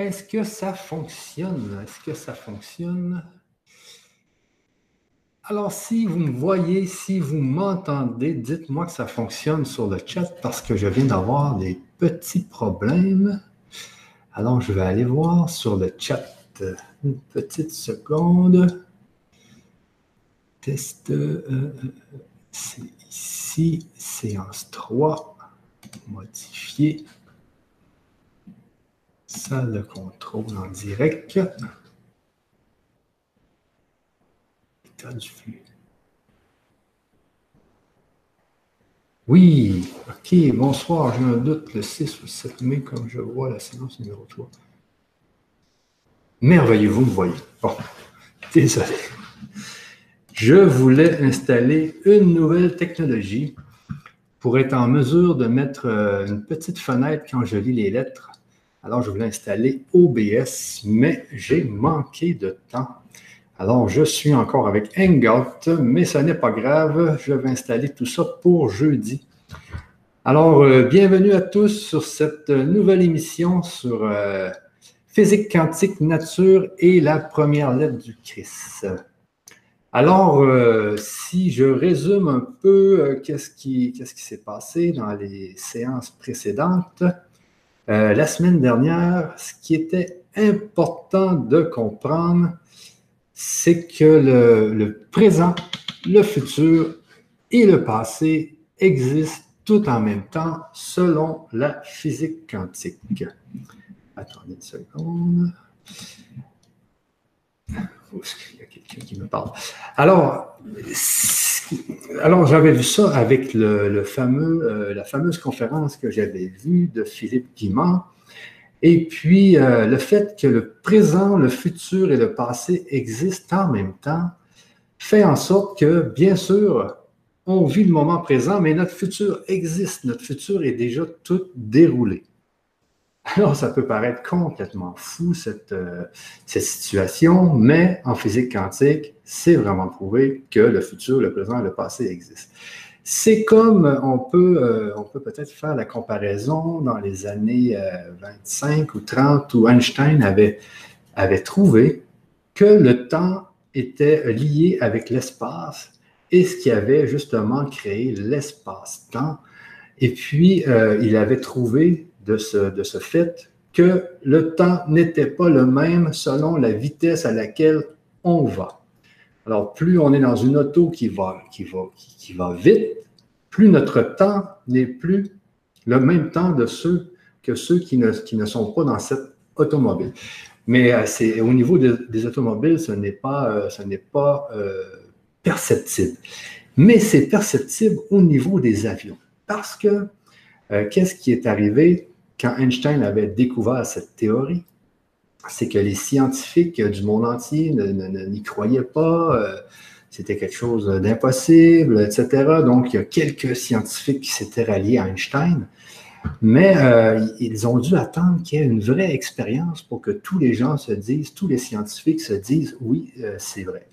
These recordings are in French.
Est-ce que ça fonctionne? Est-ce que ça fonctionne? Alors, si vous me voyez, si vous m'entendez, dites-moi que ça fonctionne sur le chat parce que je viens d'avoir des petits problèmes. Alors, je vais aller voir sur le chat une petite seconde. Test, euh, euh, c'est ici, séance 3, modifier, salle de contrôle en direct. du flux. Oui, ok, bonsoir, j'ai un doute, le 6 ou 7 mai, comme je vois la séance numéro 3. Merveilleux, vous me voyez. Bon, désolé. Je voulais installer une nouvelle technologie pour être en mesure de mettre euh, une petite fenêtre quand je lis les lettres. Alors, je voulais installer OBS, mais j'ai manqué de temps. Alors, je suis encore avec Hangout, mais ce n'est pas grave. Je vais installer tout ça pour jeudi. Alors, euh, bienvenue à tous sur cette nouvelle émission sur euh, physique quantique, nature et la première lettre du Christ. Alors, euh, si je résume un peu qu'est-ce qui s'est passé dans les séances précédentes, la semaine dernière, ce qui était important de comprendre, c'est que le, présent, le futur et le passé existent tout en même temps selon la physique quantique. Attendez une seconde. Il y a quelqu'un qui me parle? Alors, alors j'avais vu ça avec euh, la fameuse conférence que j'avais vue de Philippe Guimard et puis, euh, le fait que le présent, le futur et le passé existent en même temps fait en sorte que, bien sûr, on vit le moment présent, mais notre futur existe. Notre futur est déjà tout déroulé. Alors, ça peut paraître complètement fou, cette, euh, cette situation, mais en physique quantique, c'est vraiment prouvé que le futur, le présent et le passé existent. C'est comme on peut, euh, on peut peut-être faire la comparaison dans les années 25 euh, ou 30 où Einstein avait, avait trouvé que le temps était lié avec l'espace et ce qui avait justement créé l'espace-temps. Et puis, euh, il avait trouvé de ce, fait que le temps n'était pas le même selon la vitesse à laquelle on va. Alors, plus on est dans une auto qui va, vite, plus notre temps n'est plus le même temps que ceux qui ne, sont pas dans cette automobile. Mais euh, au niveau des automobiles, ce n'est pas, euh, euh, perceptible. Mais c'est perceptible au niveau des avions. Parce que qu'est-ce qui est arrivé? Quand Einstein avait découvert cette théorie? c'est que les scientifiques du monde entier n'y croyaient pas, c'était quelque chose d'impossible, etc. Donc, il y a quelques scientifiques qui s'étaient ralliés à Einstein, mais euh, ils ont dû attendre qu'il y ait une vraie expérience pour que tous les gens se disent, tous les scientifiques se disent, oui, euh, c'est vrai.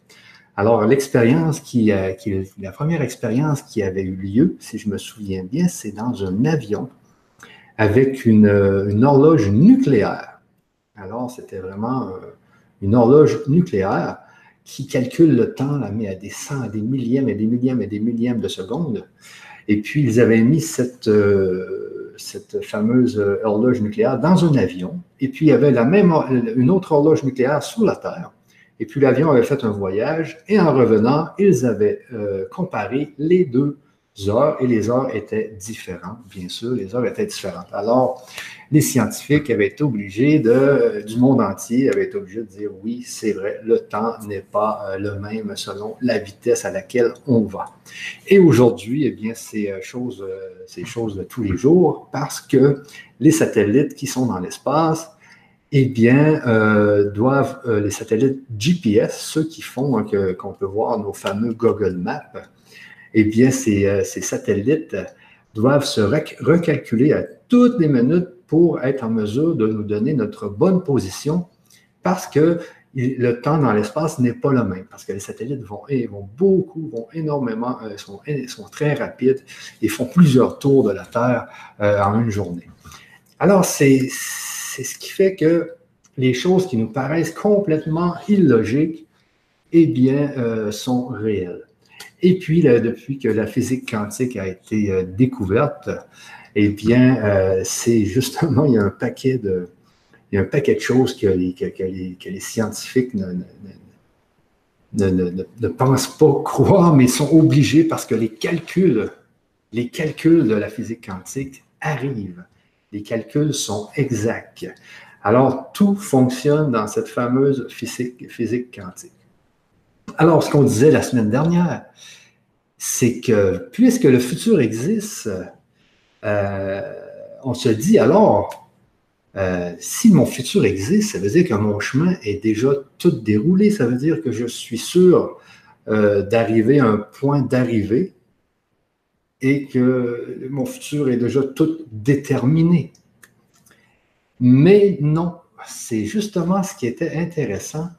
Alors, l'expérience qui, euh, qui, la première expérience qui avait eu lieu, si je me souviens bien, c'est dans un avion avec une, une horloge nucléaire. Alors, c'était vraiment euh, une horloge nucléaire qui calcule le temps, la met à des cent, à des millièmes et des millièmes et des millièmes de secondes. Et puis, ils avaient mis cette, euh, cette fameuse horloge nucléaire dans un avion. Et puis, il y avait la même, une autre horloge nucléaire sur la Terre. Et puis, l'avion avait fait un voyage. Et en revenant, ils avaient euh, comparé les deux heures. Et les heures étaient différentes, bien sûr. Les heures étaient différentes. Alors, les scientifiques avaient été obligés de, du monde entier avaient été obligés de dire oui, c'est vrai, le temps n'est pas euh, le même selon la vitesse à laquelle on va. Et aujourd'hui, eh bien, c'est euh, chose, euh, c'est chose de tous les jours parce que les satellites qui sont dans l'espace, eh bien, doivent, les satellites GPS, ceux qui font qu'on peut voir nos fameux Google Maps, eh bien, ces, ces satellites doivent se recalculer à toutes les minutes pour être en mesure de nous donner notre bonne position parce que le temps dans l'espace n'est pas le même, parce que les satellites vont, beaucoup, vont énormément, euh, sont, très rapides et font plusieurs tours de la Terre euh, en une journée. Alors, c'est ce qui fait que les choses qui nous paraissent complètement illogiques, eh bien, euh, sont réelles. Et puis, depuis que la physique quantique a été euh, découverte, eh bien, euh, c'est justement, il y a un paquet de, il y a un paquet de choses que les, que, les, que les scientifiques ne, ne, pensent pas croire, mais sont obligés parce que les calculs, les calculs de la physique quantique arrivent. Les calculs sont exacts. Alors, tout fonctionne dans cette fameuse physique, physique quantique. Alors, ce qu'on disait la semaine dernière, c'est que puisque le futur existe, euh, on se dit alors, euh, si mon futur existe, ça veut dire que mon chemin est déjà tout déroulé, ça veut dire que je suis sûr euh, d'arriver à un point d'arrivée et que mon futur est déjà tout déterminé. Mais non, c'est justement ce qui était intéressant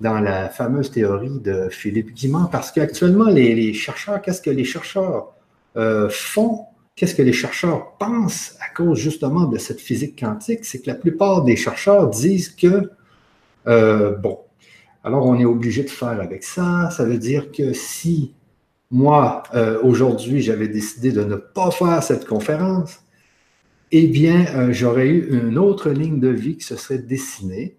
dans la fameuse théorie de Philippe Guimand, parce qu'actuellement, les, chercheurs, qu'est-ce que les chercheurs euh, font, qu'est-ce que les chercheurs pensent à cause justement de cette physique quantique, c'est que la plupart des chercheurs disent que, euh, bon, alors on est obligé de faire avec ça, ça veut dire que si moi, euh, aujourd'hui, j'avais décidé de ne pas faire cette conférence, eh bien, j'aurais eu une autre ligne de vie qui se serait dessinée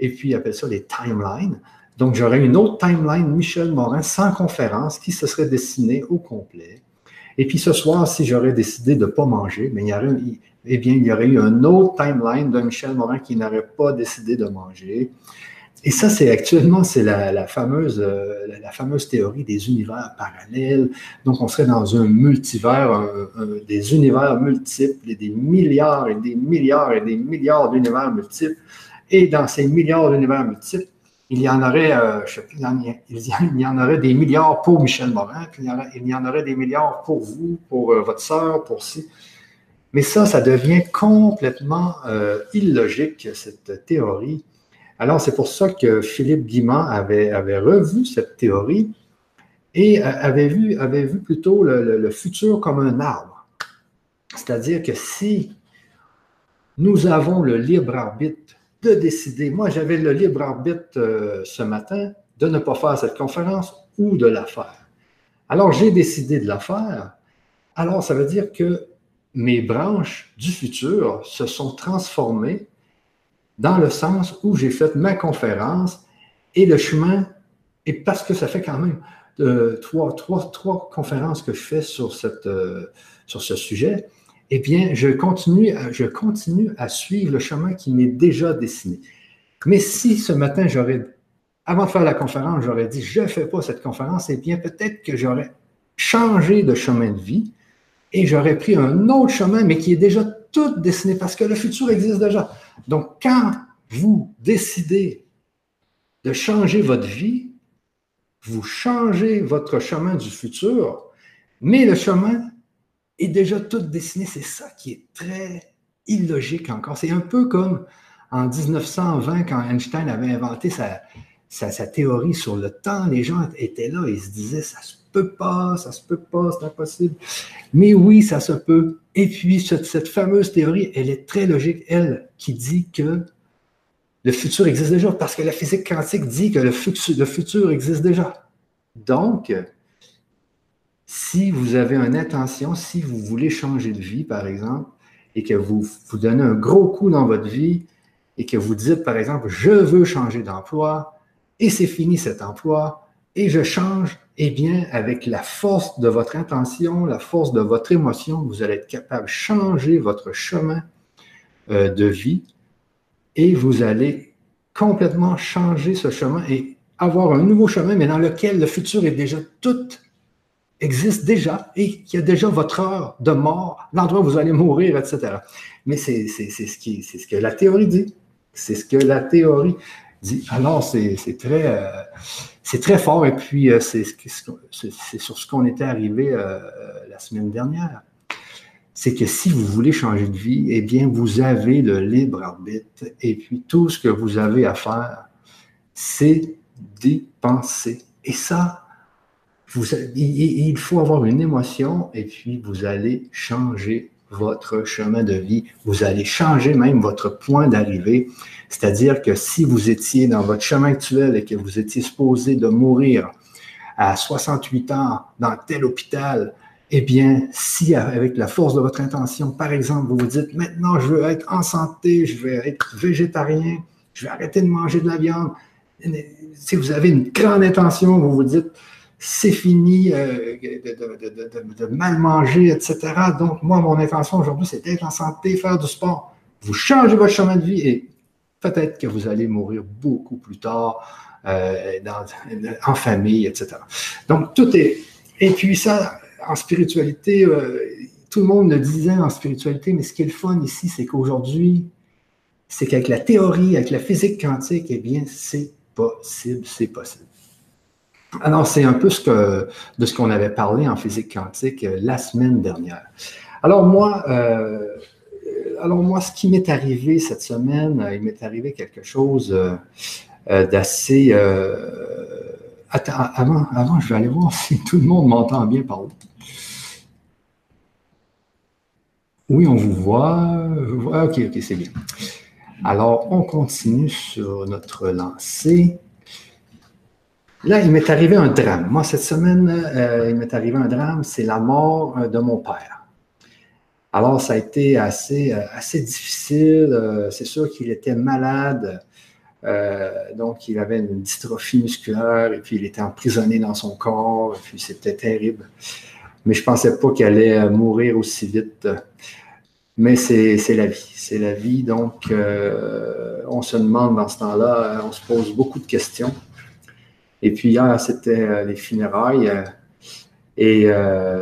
et puis ils appellent ça les timelines. Donc, j'aurais une autre timeline, Michel Morin, sans conférence, qui se serait dessinée au complet. Et puis ce soir, si j'aurais décidé de ne pas manger, mais il y aurait, eh bien, il y aurait eu un autre timeline de Michel Morin qui n'aurait pas décidé de manger. Et ça, c'est actuellement, c'est la, fameuse, euh, fameuse théorie des univers parallèles. Donc, on serait dans un multivers, des univers multiples, des milliards et des milliards et des milliards d'univers multiples. Et dans ces milliards d'univers multiples, il y en aurait, euh, sais plus, il y en aurait des milliards pour Michel Morin, il y en aurait, des milliards pour vous, pour euh, votre sœur, pour si. Mais ça, ça devient complètement euh, illogique, cette théorie. Alors, c'est pour ça que Philippe Guimand avait, revu cette théorie et avait vu plutôt le futur comme un arbre. C'est-à-dire que si nous avons le libre arbitre de décider. Moi, j'avais le libre arbitre euh, ce matin de ne pas faire cette conférence ou de la faire. Alors, j'ai décidé de la faire. Alors, ça veut dire que mes branches du futur se sont transformées dans le sens où j'ai fait ma conférence et le chemin, et parce que ça fait quand même euh, trois, trois, trois, conférences que je fais sur, cette, euh, sur ce sujet, eh bien, je continue, à, suivre le chemin qui m'est déjà dessiné. Mais si ce matin, avant de faire la conférence, j'aurais dit, je ne fais pas cette conférence, eh bien, peut-être que j'aurais changé de chemin de vie et j'aurais pris un autre chemin, mais qui est déjà tout dessiné parce que le futur existe déjà. Donc, quand vous décidez de changer votre vie, vous changez votre chemin du futur, mais le chemin est déjà tout dessiné. C'est ça qui est très illogique encore. C'est un peu comme en 1920, quand Einstein avait inventé sa, sa, théorie sur le temps. Les gens étaient là et se disaient, ça se peut pas, ça se peut pas, c'est impossible. Mais oui, ça se peut. Et puis, cette, fameuse théorie, elle est très logique, elle, qui dit que le futur existe déjà, parce que la physique quantique dit que le le futur existe déjà. Donc, si vous avez une intention, si vous voulez changer de vie, par exemple, et que vous vous donnez un gros coup dans votre vie et que vous dites, par exemple, je veux changer d'emploi et c'est fini cet emploi et je change, eh bien, avec la force de votre intention, la force de votre émotion, vous allez être capable de changer votre chemin euh, de vie et vous allez complètement changer ce chemin et avoir un nouveau chemin, mais dans lequel le futur est déjà tout existe déjà et qu'il y a déjà votre heure de mort, l'endroit où vous allez mourir, etc. Mais c'est ce, qui, ce que la théorie dit. C'est ce que la théorie dit. Alors, c'est très, euh, c'est très fort. Et puis, euh, c'est sur ce qu'on était arrivé euh, la semaine dernière. C'est que si vous voulez changer de vie, eh bien, vous avez le libre arbitre. Et puis, tout ce que vous avez à faire, c'est d'y penser. Et ça, il faut avoir une émotion et puis vous allez changer votre chemin de vie. Vous allez changer même votre point d'arrivée. C'est-à-dire que si vous étiez dans votre chemin actuel et que vous étiez supposé de mourir à 68 ans dans tel hôpital, eh bien, si avec la force de votre intention, par exemple, vous vous dites maintenant je veux être en santé, je vais être végétarien, je vais arrêter de manger de la viande. Si vous avez une grande intention, vous vous dites c'est fini euh, de, mal manger, etc. Donc, moi, mon intention aujourd'hui, c'est d'être en santé, faire du sport. Vous changez votre chemin de vie et peut-être que vous allez mourir beaucoup plus tard euh, en famille, etc. Donc, tout est. Et puis, ça, en spiritualité, euh, tout le monde le disait en spiritualité, mais ce qui est le fun ici, c'est qu'aujourd'hui, c'est qu'avec la théorie, avec la physique quantique, eh bien, c'est possible, c'est possible. Alors, c'est un peu de ce qu'on avait parlé en physique quantique euh, la semaine dernière. Alors, moi, euh, alors moi, ce qui m'est arrivé cette semaine, il m'est arrivé quelque chose d'assez... attends, avant, avant, je vais aller voir si tout le monde m'entend bien parler. Oui, on vous voit. Ok, ok, c'est bien. Alors, on continue sur notre lancée. Là, il m'est arrivé un drame. Moi, cette semaine, euh, il m'est arrivé un drame, c'est la mort euh, de mon père. Alors, ça a été assez, euh, difficile. c'est sûr qu'il était malade. donc, il avait une dystrophie musculaire et puis il était emprisonné dans son corps. Et puis, c'était terrible. Mais je ne pensais pas qu'il allait mourir aussi vite. Mais c'est la vie. C'est la vie. Donc, on se demande dans ce temps-là, on se pose beaucoup de questions. Et puis hier, c'était euh, les funérailles. Et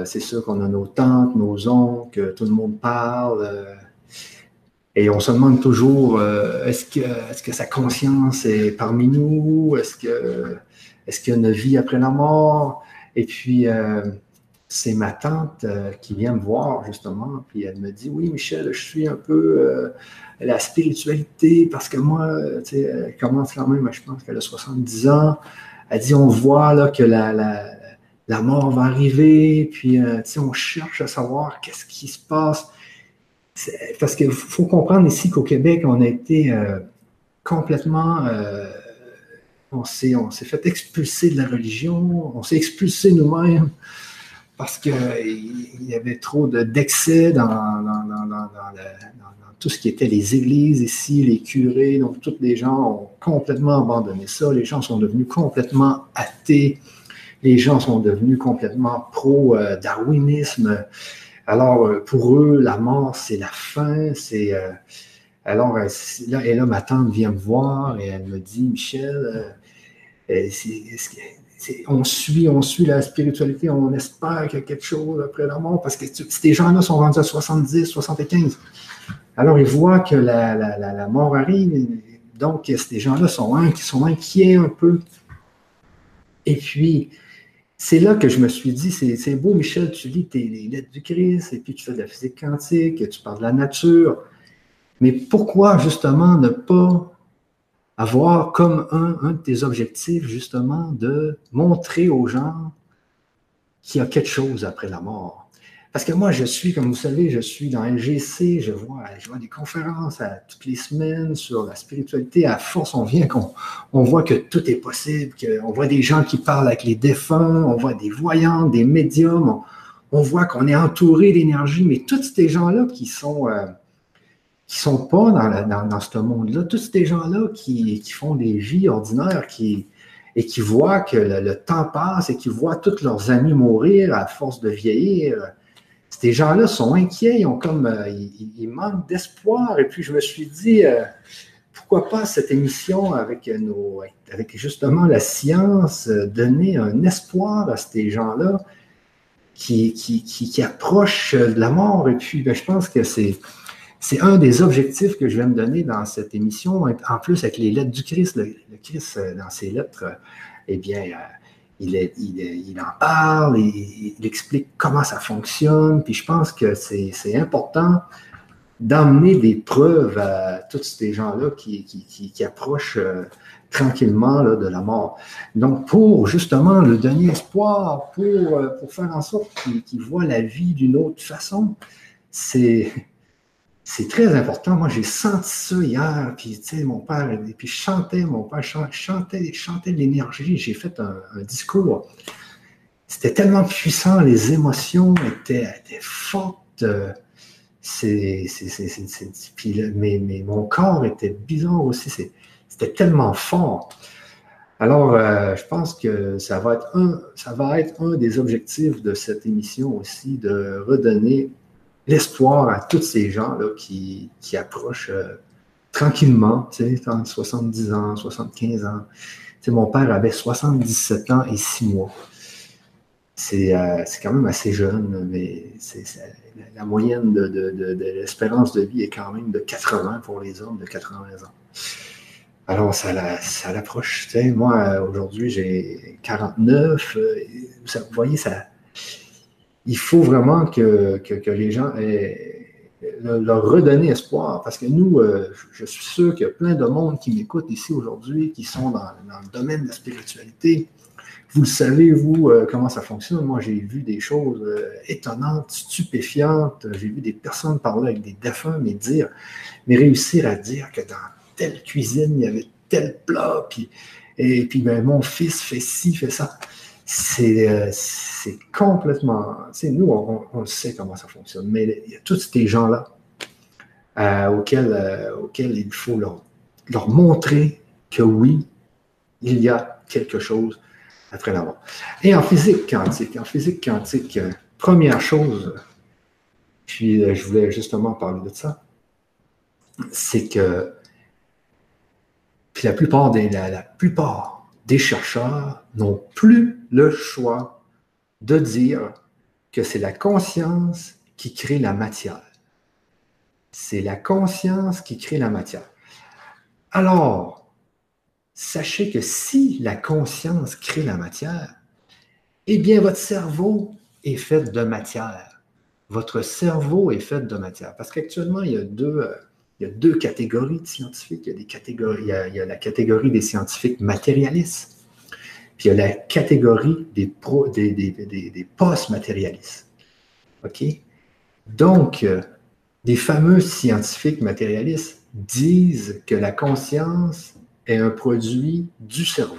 c'est sûr qu'on a nos tantes, nos oncles, tout le monde parle. et on se demande toujours, est-ce que, est que sa conscience est parmi nous? Est-ce qu'il est y a une vie après la mort? Et puis, c'est ma tante euh, qui vient me voir justement, puis elle me dit Oui, Michel, je suis un peu euh, la spiritualité parce que moi, tu sais, elle commence quand même, je pense qu'elle a 70 ans. Elle dit On voit là, que la, la, mort va arriver, puis euh, on cherche à savoir qu'est-ce qui se passe. Parce qu'il faut comprendre ici qu'au Québec, on a été complètement on s'est, on s'est fait expulser de la religion, on s'est expulsé nous-mêmes parce qu'il y avait trop d'excès dans, tout ce qui était les églises ici, les curés. Donc, tous les gens ont complètement abandonné ça. Les gens sont devenus complètement athées. Les gens sont devenus complètement pro-darwinisme. Alors, euh, pour eux, la mort, c'est la fin. C'est. Euh, alors, euh, là, et là, ma tante vient me voir et elle me dit, Michel, on suit, on suit la spiritualité, on espère qu'il y a quelque chose après la mort, parce que ces gens-là sont rendus à 70, 75. Alors, ils voient que la, mort arrive, donc ces gens-là sont, inquiets un peu. Et puis, c'est là que je me suis dit, c'est beau, Michel, tu lis tes, les lettres du Christ, et puis tu fais de la physique quantique, tu parles de la nature. Mais pourquoi justement ne pas avoir comme un, de tes objectifs, justement, de montrer aux gens qu'il y a quelque chose après la mort? Parce que moi, je suis, comme vous savez, je suis dans LGC, je vois, je vois des conférences à, toutes les semaines sur la spiritualité. À force, on vient qu'on on voit que tout est possible, qu'on voit des gens qui parlent avec les défunts, on voit des voyants, des médiums, on, voit qu'on est entouré d'énergie, mais tous ces gens-là qui sont... Euh, qui sont pas dans, dans, ce monde-là, tous ces gens-là qui, qui, font des vies ordinaires qui, et qui voient que le, temps passe et qui voient tous leurs amis mourir à force de vieillir, ces gens-là sont inquiets, ils, ont comme, euh, ils, manquent d'espoir. Et puis je me suis dit, euh, pourquoi pas cette émission avec, nos, avec justement la science, euh, donner un espoir à ces gens-là qui, qui, qui, approchent de la mort. Et puis ben, je pense que c'est c'est un des objectifs que je vais me donner dans cette émission, en plus avec les lettres du Christ. Le, Christ, dans ses lettres, eh bien, euh, il, en parle, il, explique comment ça fonctionne, puis je pense que c'est important d'amener des preuves à tous ces gens-là qui, qui, approchent tranquillement de la mort. Donc, pour justement le donner espoir, pour, pour faire en sorte qu'ils voient la vie d'une autre façon, c'est c'est très important. Moi, j'ai senti ça hier, puis tu sais, mon père, et puis je chantais, mon père chantait, chantait l'énergie. J'ai fait un, discours. C'était tellement puissant, les émotions étaient, étaient fortes. C'est, puis, mais, mon corps était bizarre aussi. C'était tellement fort. Alors, euh, je pense que ça va, être un, ça va être un des objectifs de cette émission aussi, de redonner l'espoir à tous ces gens-là qui, approchent euh, tranquillement, tu sais, 70 ans, 75 ans. Tu mon père avait 77 ans et 6 mois. Euh, c'est quand même assez jeune, mais la moyenne de, l'espérance de vie est quand même de 80 pour les hommes, de 80 ans. Alors, ça, l'approche. moi, aujourd'hui, j'ai 49. Euh, vous voyez, ça, il faut vraiment que, les gens leur redonner espoir. Parce que nous, euh, je suis sûr qu'il y a plein de monde qui m'écoutent ici aujourd'hui, qui sont dans, le domaine de la spiritualité. Vous le savez, vous, euh, comment ça fonctionne? Moi, j'ai vu des choses euh, étonnantes, stupéfiantes. J'ai vu des personnes parler avec des défunts, mais dire, mais réussir à dire que dans telle cuisine, il y avait tel plat, puis, et puis ben, mon fils fait ci, fait ça. Euh, c'est complètement. Nous, on, on, sait comment ça fonctionne, mais il y a tous ces gens-là euh, auxquels, euh, auxquels, il faut leur, leur, montrer que oui, il y a quelque chose après la. Et en physique quantique, en physique quantique, première chose, puis je voulais justement parler de ça, c'est que puis la plupart des, la plupart des chercheurs n'ont plus le choix de dire que c'est la conscience qui crée la matière. C'est la conscience qui crée la matière. Alors, sachez que si la conscience crée la matière, eh bien, votre cerveau est fait de matière. Votre cerveau est fait de matière. Parce qu'actuellement, il y a deux, euh, catégories de scientifiques. Il y a, des catégories, il y a, la catégorie des scientifiques matérialistes, puis il y a la catégorie des, des, des, post-matérialistes. OK? Donc, euh, des fameux scientifiques matérialistes disent que la conscience est un produit du cerveau.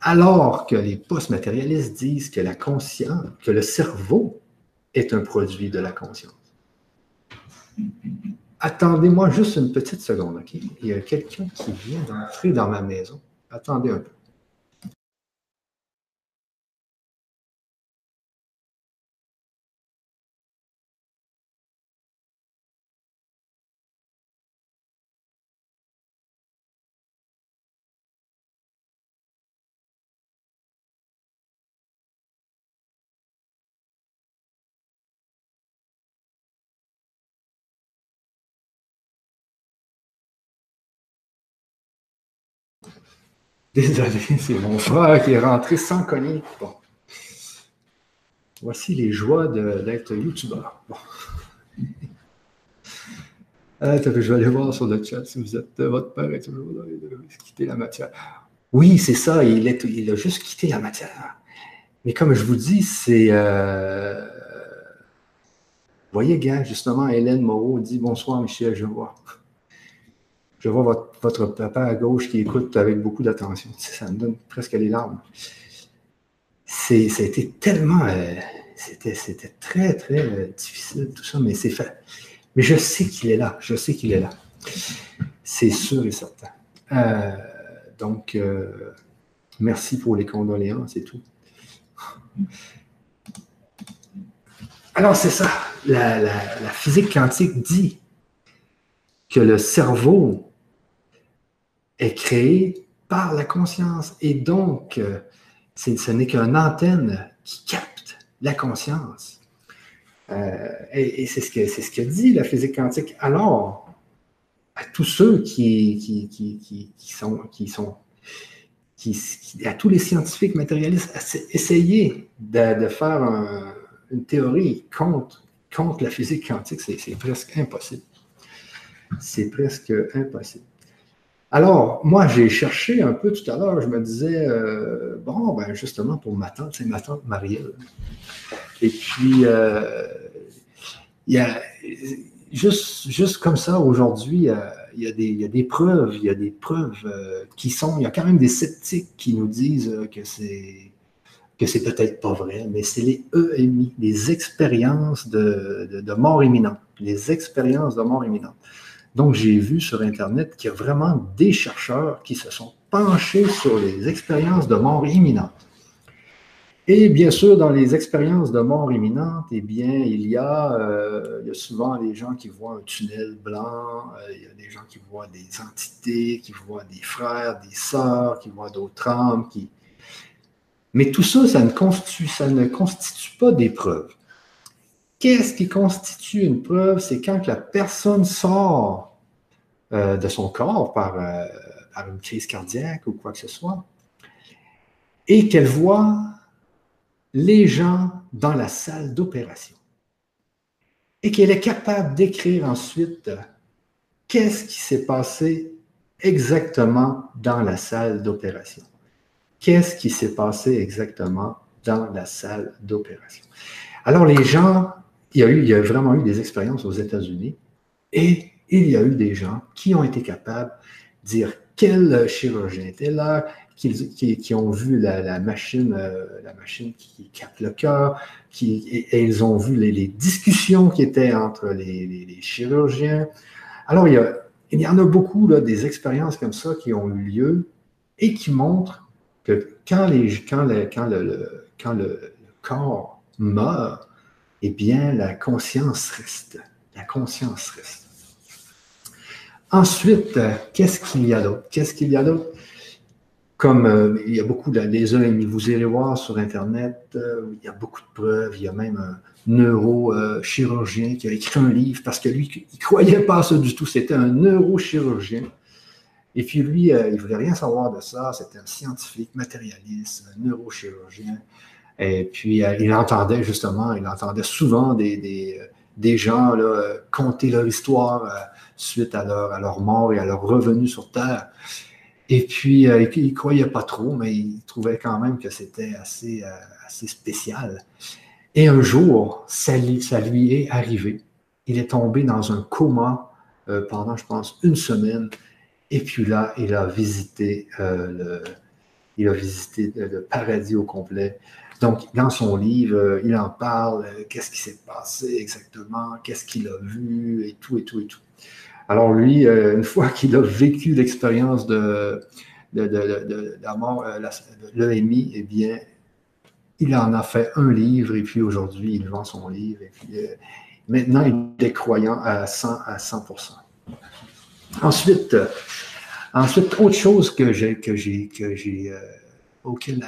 Alors que les post-matérialistes disent que la conscience, que le cerveau est un produit de la conscience. Attendez-moi juste une petite seconde, OK? Il y a quelqu'un qui vient d'entrer dans ma maison. Attendez un peu. Désolé, c'est mon frère qui est rentré sans cogner. Bon. Voici les joies d'être youtubeur. Ah, je vais aller voir sur le chat si vous êtes. Votre père est toujours là, il a quitté la matière. Oui, c'est ça, il a juste quitté la matière. Mais comme je vous dis, c'est. Euh... Vous voyez, gars, justement, Hélène Moreau dit Bonsoir, Michel, je vois. Je vois votre, papa à gauche qui écoute avec beaucoup d'attention. Ça me donne presque les larmes. C'est, ça a été tellement. Euh, c'était, c'était très, très euh, difficile, tout ça, mais c'est fait. Mais je sais qu'il est là. Je sais qu'il est là. C'est sûr et certain. Euh, donc, merci pour les condoléances et tout. Alors, c'est ça. La, la, physique quantique dit que le cerveau est créé par la conscience. Et donc, euh, ce n'est qu'une antenne qui capte la conscience. Euh, et, c'est ce, que, ce dit la physique quantique. Alors, à tous ceux qui, qui, qui, qui sont, qui sont à tous les scientifiques matérialistes, essayez de, de faire une théorie contre, contre la physique quantique, c'est presque impossible. C'est presque impossible. Alors, moi, j'ai cherché un peu tout à l'heure, je me disais, euh, bon, ben justement, pour ma tante, c'est ma tante Marielle. Et puis, euh, il y a, juste, comme ça, aujourd'hui, il, y a des, il y a des preuves, il y a des preuves euh, qui sont, il y a quand même des sceptiques qui nous disent euh, que c'est que c'est peut-être pas vrai, mais c'est les EMI, les expériences de, mort imminente, les expériences de mort imminente. Donc, j'ai vu sur Internet qu'il y a vraiment des chercheurs qui se sont penchés sur les expériences de mort imminente. Et bien sûr, dans les expériences de mort imminente, eh bien, il y a, euh, souvent les gens qui voient un tunnel blanc, euh, il y a des gens qui voient des entités, qui voient des frères, des sœurs, qui voient d'autres âmes. Mais tout ça, ça ne, constitue, ça ne constitue pas des preuves. Qu'est-ce qui constitue une preuve? C'est quand la personne sort euh, de son corps par, par une crise cardiaque ou quoi que ce soit, et qu'elle voit les gens dans la salle d'opération et qu'elle est capable d'écrire ensuite qu'est-ce qui s'est passé exactement dans la salle d'opération. Qu'est-ce qui s'est passé exactement dans la salle d'opération. Alors les gens, il y, a eu, il y a vraiment eu des expériences aux États-Unis et il y a eu des gens qui ont été capables de dire quel chirurgien était là, qui, ont vu la, machine, euh, la machine qui capte le cœur, qui, et, ils ont vu les, discussions qui étaient entre les, chirurgiens. Alors, il y, il y en a beaucoup là, des expériences comme ça qui ont eu lieu et qui montrent que quand, le, quand le, corps meurt, eh bien, la conscience reste. La conscience reste. Ensuite, qu'est-ce qu'il y a d'autre? Qu'est-ce qu'il y a d'autre? comme euh, il y a beaucoup de, les vous irez voir sur Internet, euh, il y a beaucoup de preuves, il y a même un neurochirurgien qui a écrit un livre parce que lui, il ne croyait pas à ça du tout, c'était un neurochirurgien. Et puis lui, euh, il ne voulait rien savoir de ça, c'était un scientifique, matérialiste, un neurochirurgien. Et puis il entendait justement, il entendait souvent des, des, des gens là, conter leur histoire suite à leur, mort et à leur revenu sur Terre. Et puis, euh, il ne croyait pas trop, mais il trouvait quand même que c'était assez, euh, assez spécial. Et un jour, ça, lui est arrivé. Il est tombé dans un coma euh, pendant, je pense, une semaine. Et puis là, il a visité, le, il a visité le paradis au complet. Donc, dans son livre, il en parle, qu'est-ce qui s'est passé exactement, qu'est-ce qu'il a vu, et tout, et tout, et tout. Alors lui, euh, une fois qu'il a vécu l'expérience de, la mort, euh, l'EMI, eh bien, il en a fait un livre et puis aujourd'hui, il vend son livre. Et puis, euh, maintenant, il est croyant à 100 à 100%. Ensuite, ensuite autre chose que j'ai, que j'ai, que j'ai, auquel,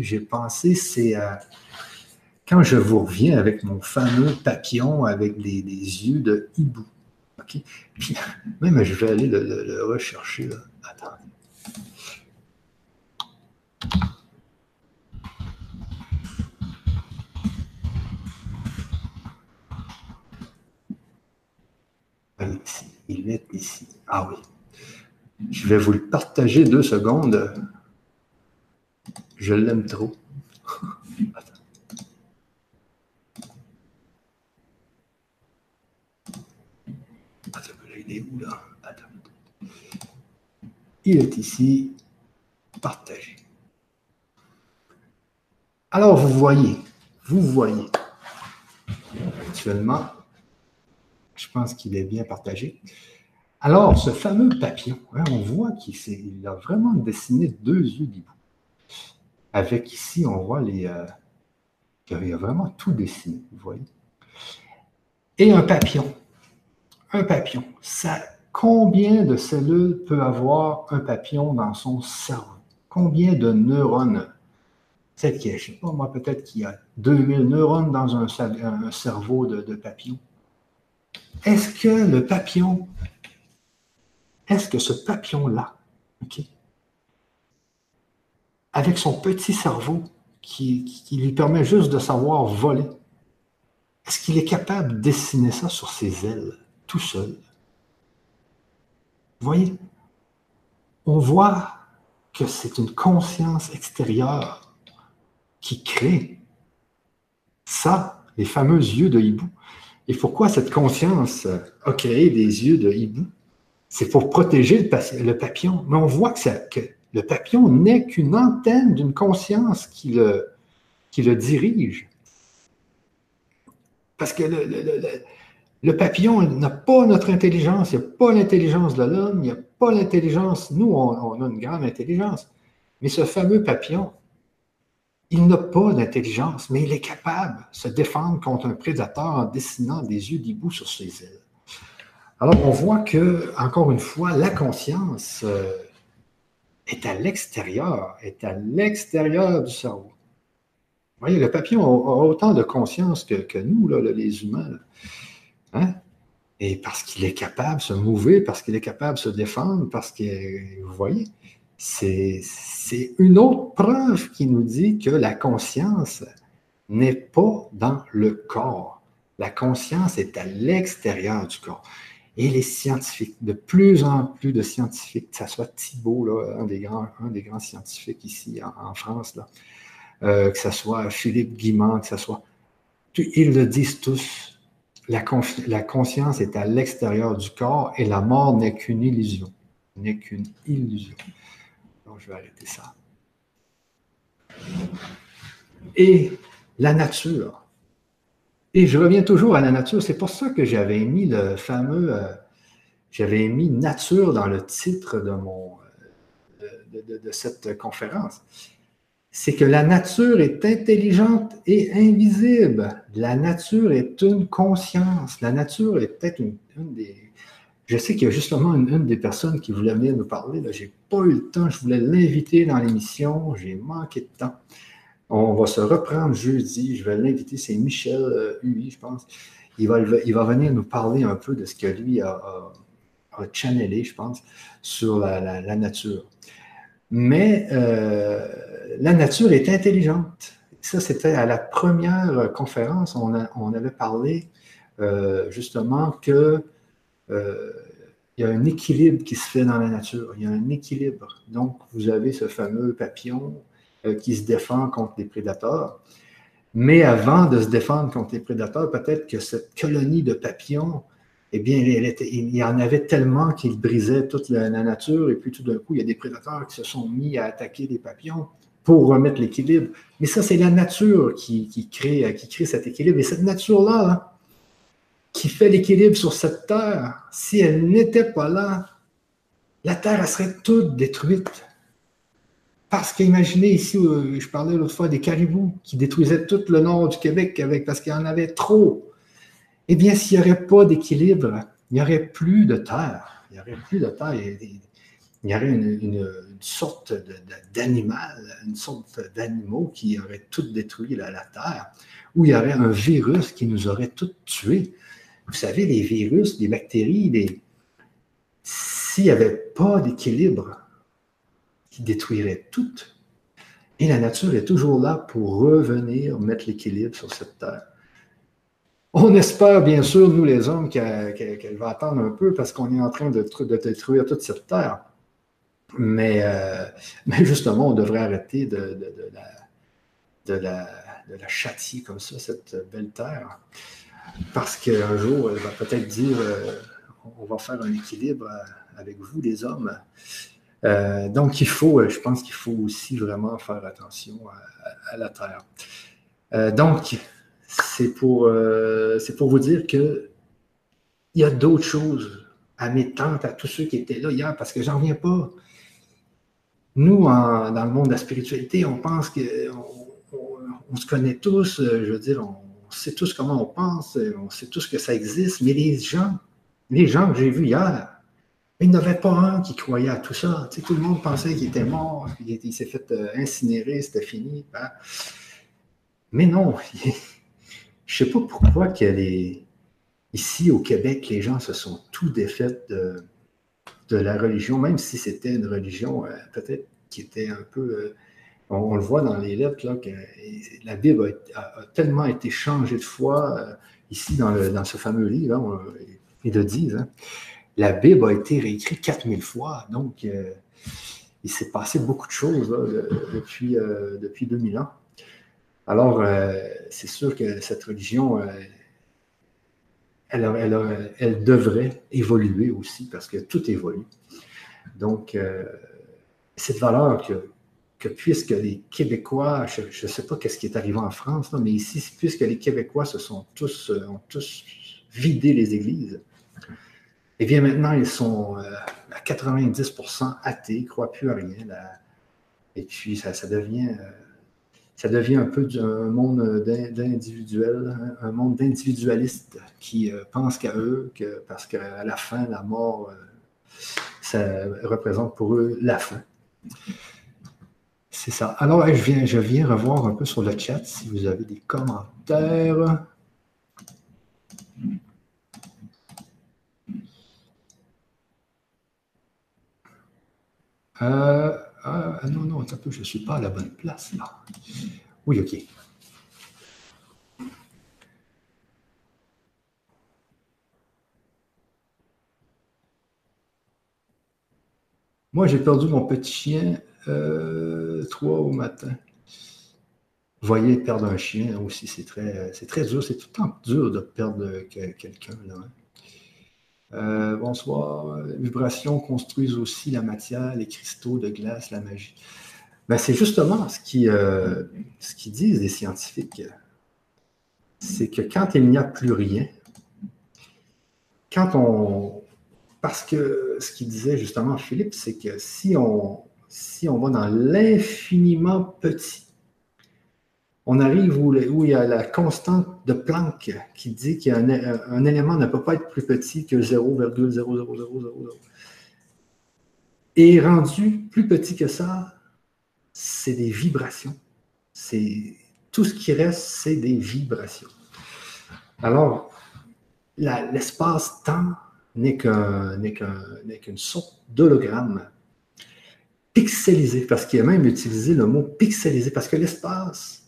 j'ai pensé, c'est quand je vous reviens avec mon fameux papillon avec des, des yeux de hibou. OK? Puis, même, je vais aller le, rechercher. Là. Attends. Ici. Il est ici. Ah oui. Je vais vous le partager deux secondes. Je l'aime trop. Il est ici, partagé. Alors, vous voyez, vous voyez, actuellement, je pense qu'il est bien partagé. Alors, ce fameux papillon, hein, on voit qu'il a vraiment dessiné deux yeux d'hibou. Avec ici, on voit les. Euh, il a vraiment tout dessiné, vous voyez. Et un papillon un papillon, ça, combien de cellules peut avoir un papillon dans son cerveau? Combien de neurones? Peut-être qu'il y a, moi, peut-être qu'il y a 2000 neurones dans un, cerveau de, papillon. Est-ce que le papillon, est-ce que ce papillon-là, avec son petit cerveau qui, lui permet juste de savoir voler, est-ce qu'il est capable de dessiner ça sur ses ailes? Tout seul. Vous voyez, on voit que c'est une conscience extérieure qui crée ça, les fameux yeux de hibou. Et pourquoi cette conscience a créé des yeux de hibou? C'est pour protéger le, papillon. Mais on voit que, le papillon n'est qu'une antenne d'une conscience qui le, qui le dirige. Parce que le, papillon n'a pas notre intelligence, il n'y a pas l'intelligence de l'homme, il n'y a pas l'intelligence. Nous, on, a une grande intelligence. Mais ce fameux papillon, il n'a pas d'intelligence, mais il est capable de se défendre contre un prédateur en dessinant des yeux d'hibou sur ses ailes. Alors, on voit que, encore une fois, la conscience euh, est à l'extérieur, est à l'extérieur du cerveau. Vous voyez, le papillon a, autant de conscience que, nous, les humains. Hein? Et parce qu'il est capable de se mouver, parce qu'il est capable de se défendre, parce que, vous voyez, c'est une autre preuve qui nous dit que la conscience n'est pas dans le corps. La conscience est à l'extérieur du corps. Et les scientifiques, de plus en plus de scientifiques, que ce soit Thibault, un, des grands, un des grands scientifiques ici en, France, là, euh, que ce soit Philippe Guimand, que ce soit. Ils le disent tous. La, conscience est à l'extérieur du corps et la mort n'est qu'une illusion. N'est qu'une illusion. Je vais arrêter ça. Et la nature. Et je reviens toujours à la nature. C'est pour ça que j'avais mis le fameux, euh, j'avais mis nature dans le titre de, euh, de, cette conférence. C'est que la nature est intelligente et invisible. La nature est une conscience. La nature est peut-être une, des. Je sais qu'il y a justement une, des personnes qui voulait venir nous parler. Je n'ai pas eu le temps. Je voulais l'inviter dans l'émission. J'ai manqué de temps. On va se reprendre jeudi. Je vais l'inviter. C'est Michel euh, je pense. Il va, il va venir nous parler un peu de ce que lui a, channelé, je pense, sur la, nature. Mais euh, la nature est intelligente. Ça, c'était à la première conférence. On, avait parlé euh, justement que euh, y a un équilibre qui se fait dans la nature. Il y a un équilibre. Donc, vous avez ce fameux papillon euh, qui se défend contre les prédateurs. Mais avant de se défendre contre les prédateurs, peut-être que cette colonie de papillons, eh bien, il y en avait tellement qu'ils brisaient toute la, nature, et puis tout d'un coup, il y a des prédateurs qui se sont mis à attaquer les papillons pour remettre l'équilibre. Mais ça, c'est la nature qui, crée, qui cet équilibre. Et cette nature-là, hein, qui fait l'équilibre sur cette terre, si elle n'était pas là, la terre, elle serait toute détruite. Parce qu'imaginez ici, je parlais l'autre fois des caribous qui détruisaient tout le nord du Québec avec, parce qu'il y en avait trop. Eh bien, s'il n'y aurait pas d'équilibre, il n'y aurait plus de terre. Il n'y aurait plus de terre. Aurait une, sorte d'animal, une sorte d'animaux qui auraient tout détruit la, la terre, où il y aurait un virus qui nous aurait tout tués. Vous savez, les virus, les bactéries, s'il n'y avait pas d'équilibre, qui détruirait tout. Et la nature est toujours là pour revenir mettre l'équilibre sur cette terre. On espère, bien sûr, nous les hommes, qu'elle va attendre un peu parce qu'on est en train de, détruire toute cette terre. Mais, euh, mais, justement, on devrait arrêter de, la, la, châtier comme ça, cette belle terre. Parce qu'un jour, elle va peut-être dire euh, on va faire un équilibre avec vous, les hommes. Euh, donc, il faut, je pense qu'il faut aussi vraiment faire attention à, la Terre. Donc, c'est pour, pour vous dire que il y a d'autres choses à mes tantes, à tous ceux qui étaient là hier, parce que j'en reviens pas. Nous, dans le monde de la spiritualité, on pense qu'on on, se connaît tous, je veux dire, on, sait tous comment on pense, on sait tous que ça existe, mais les gens, les gens que j'ai vus hier, il n'y avait pas un qui croyait à tout ça. tout le monde pensait qu'il était mort, qu'il s'est fait euh, incinérer, c'était fini. Ben. Mais non, je ne sais pas pourquoi que ici au Québec, les gens se sont tout défaits de, la religion, même si c'était une religion euh, peut-être qui était un peu... Euh, on, le voit dans les lettres, là, que la Bible a, tellement été changée de foi ici dans, ce fameux livre, et de disent. Hein la Bible a été réécrite 4000 fois. Donc, euh, il s'est passé beaucoup de choses depuis, euh, depuis 2000 ans. Alors, euh, c'est sûr que cette religion, elle, devrait évoluer aussi parce que tout évolue. Donc, euh, cette valeur que, que, puisque les Québécois, je ne sais pas qu'est-ce qui est arrivé en France, mais ici, puisque les Québécois se sont tous, euh, ont tous vidé les églises, eh bien maintenant, ils sont euh, à 90% athées, ne croient plus à rien. Et puis, ça devient ça devient un peu un monde d'individuel, un monde d'individualistes qui euh, pensent qu'à eux, que, parce qu'à la fin, la mort, euh, ça représente pour eux la fin. C'est ça. Alors, je viens, je viens revoir un peu sur le chat si vous avez des commentaires. Euh, ah, non, non, un peu, je ne suis pas à la bonne place là. Oui, ok. Moi, j'ai perdu mon petit chien euh, trois au matin. Vous voyez, perdre un chien aussi, c'est très, très dur. C'est tout le temps dur de perdre quelqu'un. Hein. Euh, bonsoir. Les vibrations construisent aussi la matière, les cristaux de glace, la magie. Ben, c'est justement euh, ce qu'ils disent les scientifiques. C'est que quand il n'y a plus rien, quand on. Parce que ce qu'il disait justement Philippe, c'est que si on, si on va dans l'infiniment petit, on arrive où, il y a la constante de Planck qui dit qu'un un élément ne peut pas être plus petit que 0,00000. Et rendu plus petit que ça, c'est des vibrations. Tout ce qui reste, c'est des vibrations. Alors, l'espace-temps n'est qu'une sorte d'hologramme pixelisé, parce qu'il a même utilisé le mot pixelisé, parce que l'espace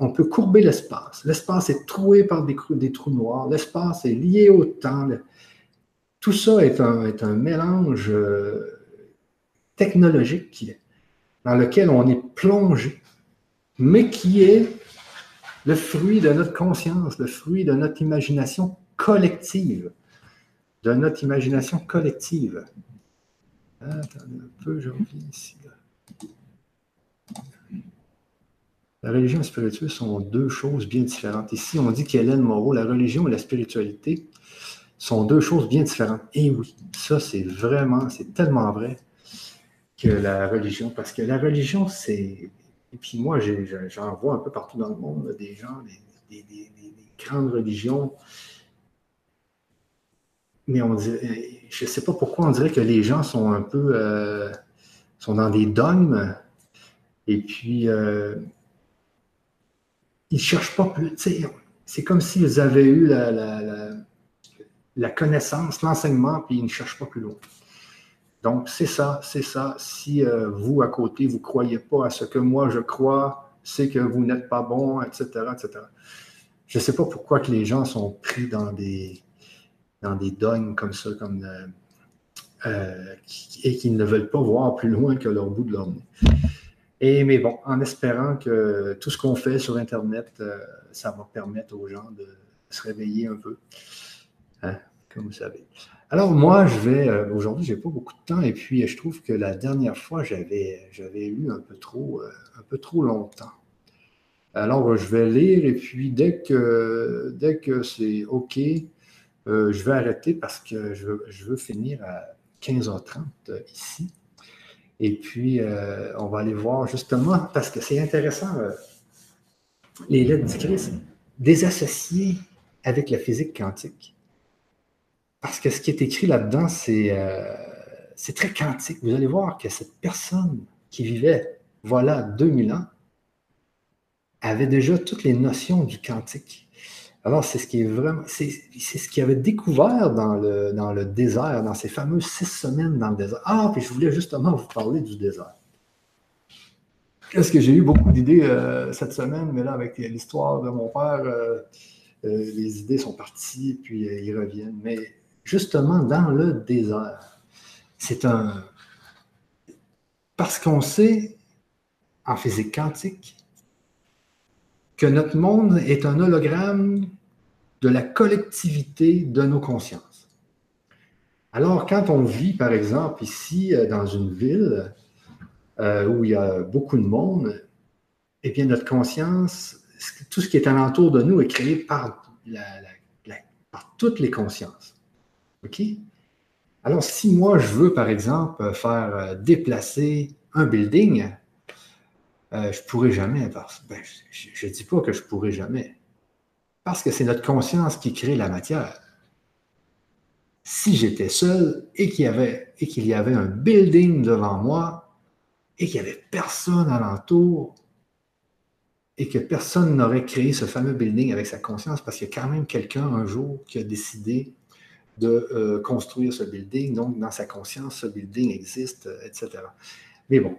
on peut courber l'espace. L'espace est troué par des, trous noirs. L'espace est lié au temps. Tout ça est un, mélange euh, technologique dans lequel on est plongé, mais qui est le fruit de notre conscience, le fruit de notre imagination collective. De notre imagination collective. Attendez un peu, je reviens ici. La religion et la spiritualité sont deux choses bien différentes. Ici, on dit qu'Hélène Moreau, la religion et la spiritualité sont deux choses bien différentes. Et oui, ça, c'est vraiment, c'est tellement vrai que la religion, parce que la religion, c'est. Et puis moi, j'en vois un peu partout dans le monde des gens, des, grandes religions. Mais on dit, je ne sais pas pourquoi on dirait que les gens sont un peu. Euh, sont dans des dogmes. Et puis, euh, ils ne cherchent pas plus. C'est comme s'ils avaient eu la, connaissance, l'enseignement, puis ils ne cherchent pas plus loin. Donc, c'est ça, c'est ça. Si euh, vous, à côté, vous ne croyez pas à ce que moi je crois, c'est que vous n'êtes pas bon, etc., etc. Je ne sais pas pourquoi que les gens sont pris dans des, dans des dogmes comme ça, comme, euh, euh, et qu'ils ne veulent pas voir plus loin que leur bout de leur nez. Et, mais bon, en espérant que tout ce qu'on fait sur Internet, euh, ça va permettre aux gens de se réveiller un peu, hein, comme vous savez. Alors moi, je vais, euh, aujourd'hui, je n'ai pas beaucoup de temps et puis je trouve que la dernière fois, j'avais, j'avais lu un peu trop, euh, un peu trop longtemps. Alors, je vais lire et puis dès que, dès que c'est OK, je vais arrêter parce que je je veux finir à 15h30 ici. Et puis, euh, on va aller voir justement, parce que c'est intéressant, euh, les lettres du Christ, désassociées avec la physique quantique. Parce que ce qui est écrit là-dedans, c'est euh, très quantique. Vous allez voir que cette personne qui vivait, voilà, 2000 ans, avait déjà toutes les notions du quantique. Alors, c'est ce qui est vraiment, c'est ce qu'il avait découvert dans le, désert, dans ces fameuses six semaines dans le désert. Ah, puis je voulais justement vous parler du désert. Qu'est-ce que j'ai eu beaucoup d'idées euh, cette semaine, mais là, avec l'histoire de mon père, euh, euh, les idées sont parties, puis ils reviennent. Mais justement, dans le désert, c'est un. Parce qu'on sait, en physique quantique, que notre monde est un hologramme de la collectivité de nos consciences. Alors, quand on vit, par exemple, ici, euh, dans une ville euh, où il y a beaucoup de monde, eh bien, notre conscience, tout ce qui est alentour de nous est créé par, par toutes les consciences. OK? Alors, si moi, je veux, par exemple, faire euh, déplacer un building, euh, je pourrai jamais. Parce, ben, je ne dis pas que je pourrai jamais. Parce que c'est notre conscience qui crée la matière. Si j'étais seul et qu'il y, avait, un building devant moi et qu'il n'y avait personne alentour et que personne n'aurait créé ce fameux building avec sa conscience parce qu'il y a quand même quelqu'un un jour qui a décidé de euh, construire ce building. Donc, dans sa conscience, ce building existe, etc. Mais bon,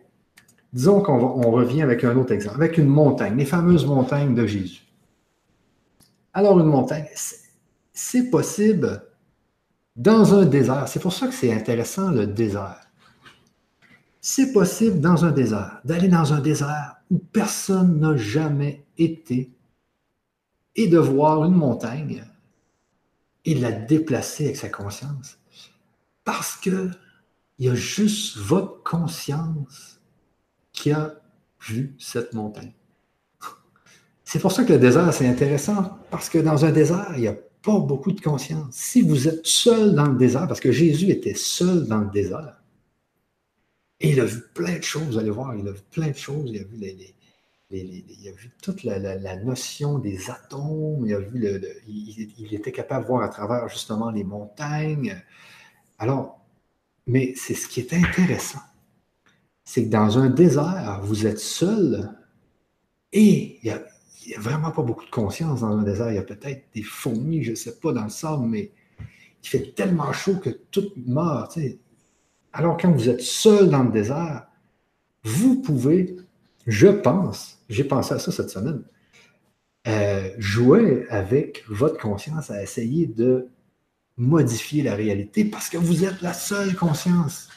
disons qu'on revient avec un autre exemple, avec une montagne, les fameuses montagnes de Jésus. Alors, une montagne, c'est possible dans un désert. C'est pour ça que c'est intéressant, le désert. C'est possible dans un désert, d'aller dans un désert où personne n'a jamais été et de voir une montagne et la déplacer avec sa conscience. Parce que il y a juste votre conscience qui a vu cette montagne. C'est pour ça que le désert, c'est intéressant, parce que dans un désert, il n'y a pas beaucoup de conscience. Si vous êtes seul dans le désert, parce que Jésus était seul dans le désert, et il a vu plein de choses, vous allez voir, il a vu plein de choses, il a vu les, il a vu toute la, notion des atomes, il, a vu le, il, était capable de voir à travers justement les montagnes. Alors, mais c'est ce qui est intéressant, c'est que dans un désert, vous êtes seul et il n'y a, vraiment pas beaucoup de conscience dans un désert. Il y a peut-être des fourmis, je ne sais pas, dans le sable, mais il fait tellement chaud que tout meurt. Alors, quand vous êtes seul dans le désert, vous pouvez, je pense, j'ai pensé à ça cette semaine. Euh, jouer avec votre conscience à essayer de modifier la réalité parce que vous êtes la seule conscience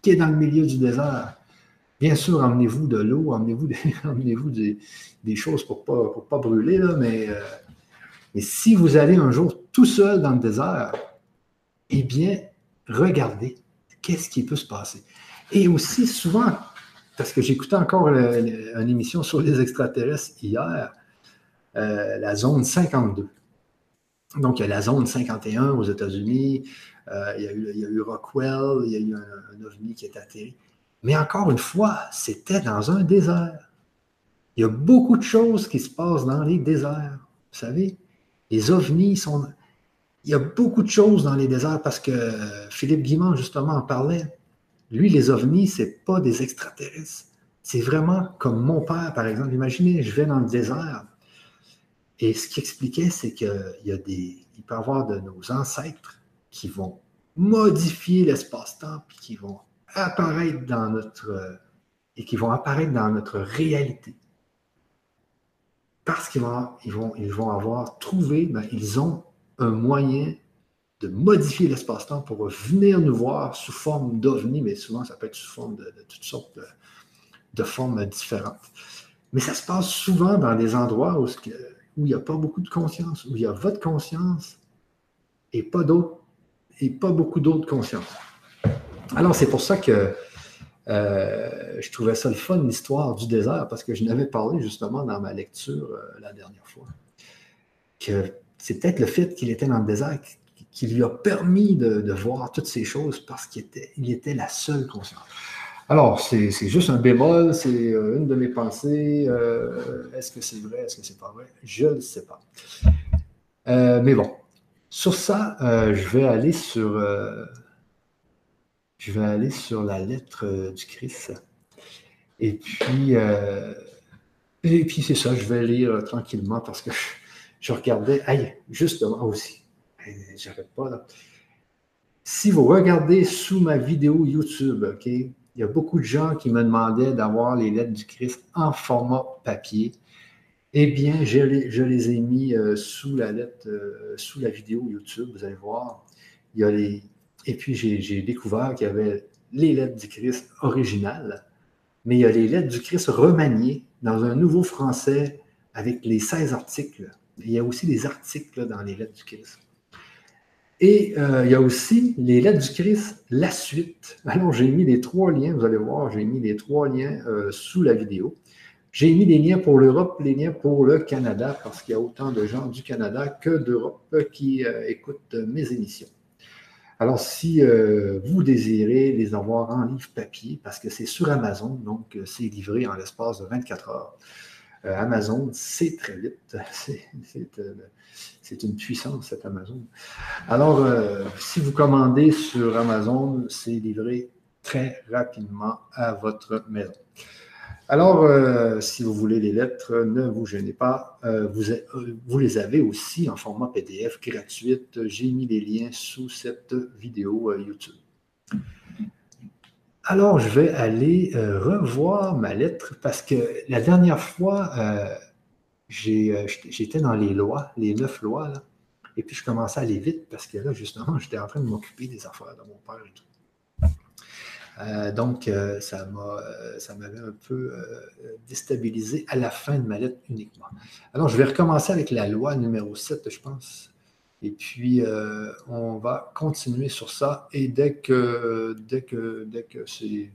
qui est dans le milieu du désert. Bien sûr, emmenez-vous de l'eau, emmenez-vous des, des, choses pour ne pas, pas brûler, là, mais, euh, mais si vous allez un jour tout seul dans le désert, eh bien, regardez qu'est-ce qui peut se passer. Et aussi, souvent, parce que j'écoutais encore une émission sur les extraterrestres hier, euh, la zone 52. Donc, il y a la zone 51 aux États-Unis, euh, il, y a eu, Rockwell, il y a eu un, ovni qui est atterri. Mais encore une fois, c'était dans un désert. Il y a beaucoup de choses qui se passent dans les déserts. Vous savez, les ovnis sont. Il y a beaucoup de choses dans les déserts parce que Philippe Guimand, justement, en parlait. Lui, les ovnis, ce n'est pas des extraterrestres. C'est vraiment comme mon père, par exemple. Imaginez, je vais dans le désert. Et ce qu'il expliquait, c'est qu'il y a des. Il peut y avoir de nos ancêtres qui vont modifier l'espace-temps, puis qui vont apparaître dans notre. et qui vont apparaître dans notre réalité. Parce qu'ils vont, avoir trouvé, ben, ils ont un moyen de modifier l'espace-temps pour venir nous voir sous forme d'ovni, mais souvent ça peut être sous forme de, toutes sortes de, formes différentes. Mais ça se passe souvent dans des endroits où, il n'y a pas beaucoup de conscience, où il y a votre conscience et pas et pas beaucoup d'autres consciences. Alors c'est pour ça que euh, je trouvais ça le fun, l'histoire du désert, parce que je n'avais parlé justement dans ma lecture euh, la dernière fois, que c'est peut-être le fait qu'il était dans le désert qui lui a permis de, voir toutes ces choses parce qu'il était, la seule conscience. Alors, c'est juste un bémol, c'est euh, une de mes pensées. Est-ce que c'est vrai, est-ce que c'est pas vrai? Je ne sais pas. Mais bon, sur ça, je vais aller sur, je vais aller sur la lettre du Christ. Et puis, et puis c'est ça, je vais lire tranquillement parce que je, regardais, aïe, justement aussi, j'arrête pas là. Si vous regardez sous ma vidéo YouTube, OK, il y a beaucoup de gens qui me demandaient d'avoir les lettres du Christ en format papier. Eh bien, je les, ai mis euh, sous la lettre, euh, sous la vidéo YouTube, vous allez voir. Il y a les... Et puis, j'ai découvert qu'il y avait les lettres du Christ originales, mais il y a les lettres du Christ remaniées dans un nouveau français avec les 16 articles Il y a aussi des articles dans les lettres du Christ. Et euh, il y a aussi les lettres du Christ, la suite. Alors, j'ai mis les trois liens, vous allez voir, j'ai mis les trois liens euh, sous la vidéo. J'ai mis des liens pour l'Europe, les liens pour le Canada, parce qu'il y a autant de gens du Canada que d'Europe qui euh, écoutent mes émissions. Alors, si vous désirez les avoir en livre papier, parce que c'est sur Amazon, donc c'est livré en l'espace de 24 heures. Amazon, c'est très vite. C'est une puissance, cette Amazon. Alors, euh, si vous commandez sur Amazon, c'est livré très rapidement à votre maison. Alors, euh, si vous voulez les lettres, ne vous gênez pas. Euh, vous, vous, les avez aussi en format PDF gratuite. J'ai mis les liens sous cette vidéo YouTube. Alors, je vais aller revoir ma lettre parce que la dernière fois, euh, j'étais dans les lois, les neuf lois, là, et puis je commençais à aller vite parce que là, justement, j'étais en train de m'occuper des affaires de mon père et tout. Euh, donc, euh, ça m'avait un peu déstabilisé à la fin de ma lettre uniquement. Alors, je vais recommencer avec la loi numéro 7, je pense. Et puis, on va continuer sur ça. Et dès que, dès que, dès que c'est,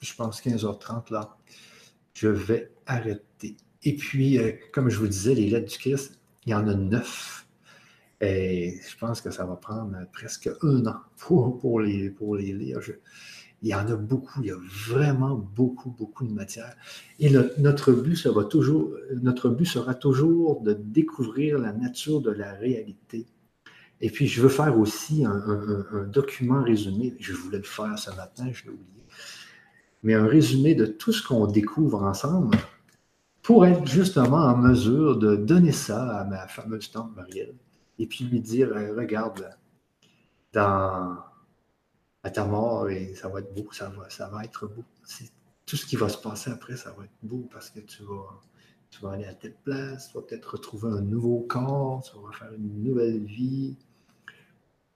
je pense, 15h30, là, je vais arrêter. Et puis, euh, comme je vous disais, les lettres du Christ, il y en a neuf. Et je pense que ça va prendre presque un an pour, les, pour les lire. Il y en a beaucoup, il y a vraiment beaucoup, beaucoup de matière. Et notre, but, sera toujours, notre but sera toujours de découvrir la nature de la réalité. Et puis, je veux faire aussi un, un document résumé. Je voulais le faire ce matin, je l'ai oublié. Mais un résumé de tout ce qu'on découvre ensemble pour être justement en mesure de donner ça à ma fameuse tante Marielle et puis lui dire euh, regarde, dans, mort, et ça va être beau, ça va, ça va être beau. Tout ce qui va se passer après, ça va être beau parce que tu vas, tu vas aller à telle place, tu vas peut-être retrouver un nouveau corps, tu vas faire une nouvelle vie.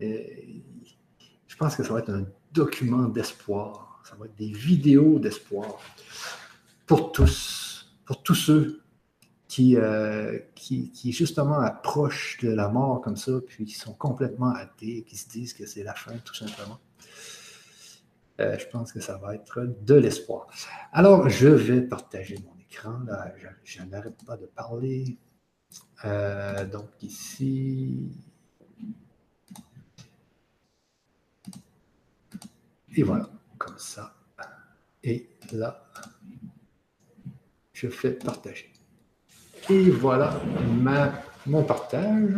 Je pense que ça va être un document d'espoir. Ça va être des vidéos d'espoir pour tous pour tous ceux qui, euh, qui, qui, justement approchent de la mort comme ça, puis qui sont complètement athées, qui se disent que c'est la fin, tout simplement. Euh, je pense que ça va être de l'espoir. Alors, je vais partager mon écran. Là, je, n'arrête pas de parler. Euh, donc, ici. Et voilà, comme ça. Et là je fais partager. Et voilà ma, mon partage.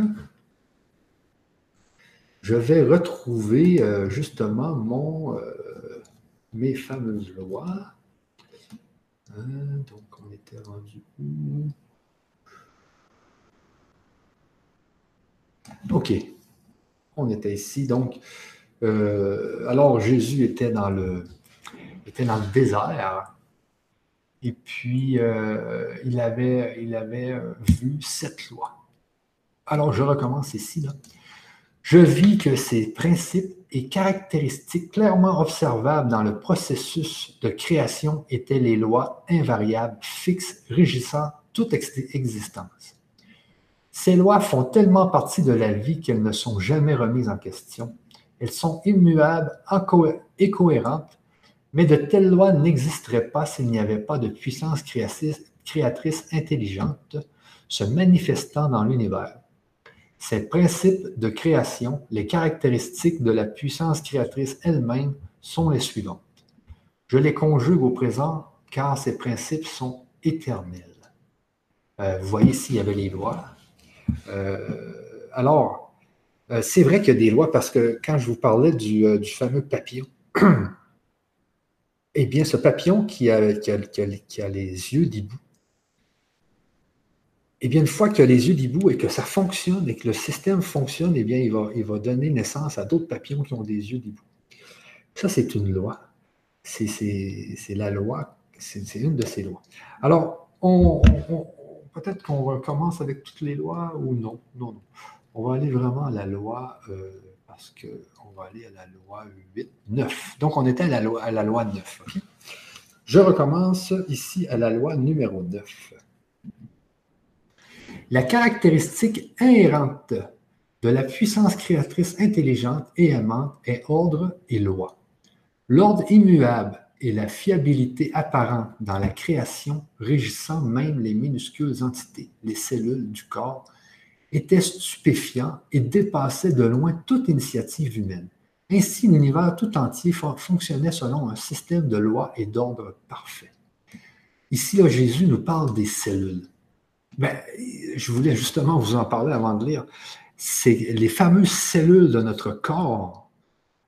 Je vais retrouver euh, justement mon, mes fameuses lois. Hein, donc, on était rendu où? OK. On était ici. Donc, euh, alors Jésus était dans le, était dans le désert et puis, euh, il avait, euh, vu cette loi. Alors, je recommence ici. Là. Je vis que ces principes et caractéristiques clairement observables dans le processus de création étaient les lois invariables, fixes, régissant toute existence. Ces lois font tellement partie de la vie qu'elles ne sont jamais remises en question. Elles sont immuables et cohérentes mais de telles lois n'existeraient pas s'il n'y avait pas de puissance créatrice, intelligente se manifestant dans l'univers. Ces principes de création, les caractéristiques de la puissance créatrice elle-même sont les suivantes. Je les conjugue au présent car ces principes sont éternels. Euh, vous voyez ici, il y avait les lois. Euh, alors, euh, c'est vrai qu'il y a des lois parce que quand je vous parlais du, fameux papillon, Eh bien, ce papillon qui a, qui a, les yeux d'hibou, eh bien, une fois qu'il a les yeux d'hibou et que ça fonctionne et que le système fonctionne, eh bien, il va, il va donner naissance à d'autres papillons qui ont des yeux d'hibou. Ça, c'est une loi. C'est la loi, c'est une de ces lois. Alors, on, peut-être qu'on recommence avec toutes les lois ou non? Non, non. On va aller vraiment à la loi. Euh, parce qu'on va aller à la loi 8, 9. Donc, on était à la loi, à la loi 9. Je recommence ici à la loi numéro 9. La caractéristique inhérente de la puissance créatrice intelligente et aimante est ordre et loi. L'ordre immuable et la fiabilité apparente dans la création régissant même les minuscules entités, les cellules du corps, étaient stupéfiants et dépassaient de loin toute initiative humaine. Ainsi, l'univers tout entier fonctionnait selon un système de lois et d'ordre parfait. Ici, Jésus nous parle des cellules. Ben, je voulais justement vous en parler avant de lire. C'est les fameuses cellules de notre corps.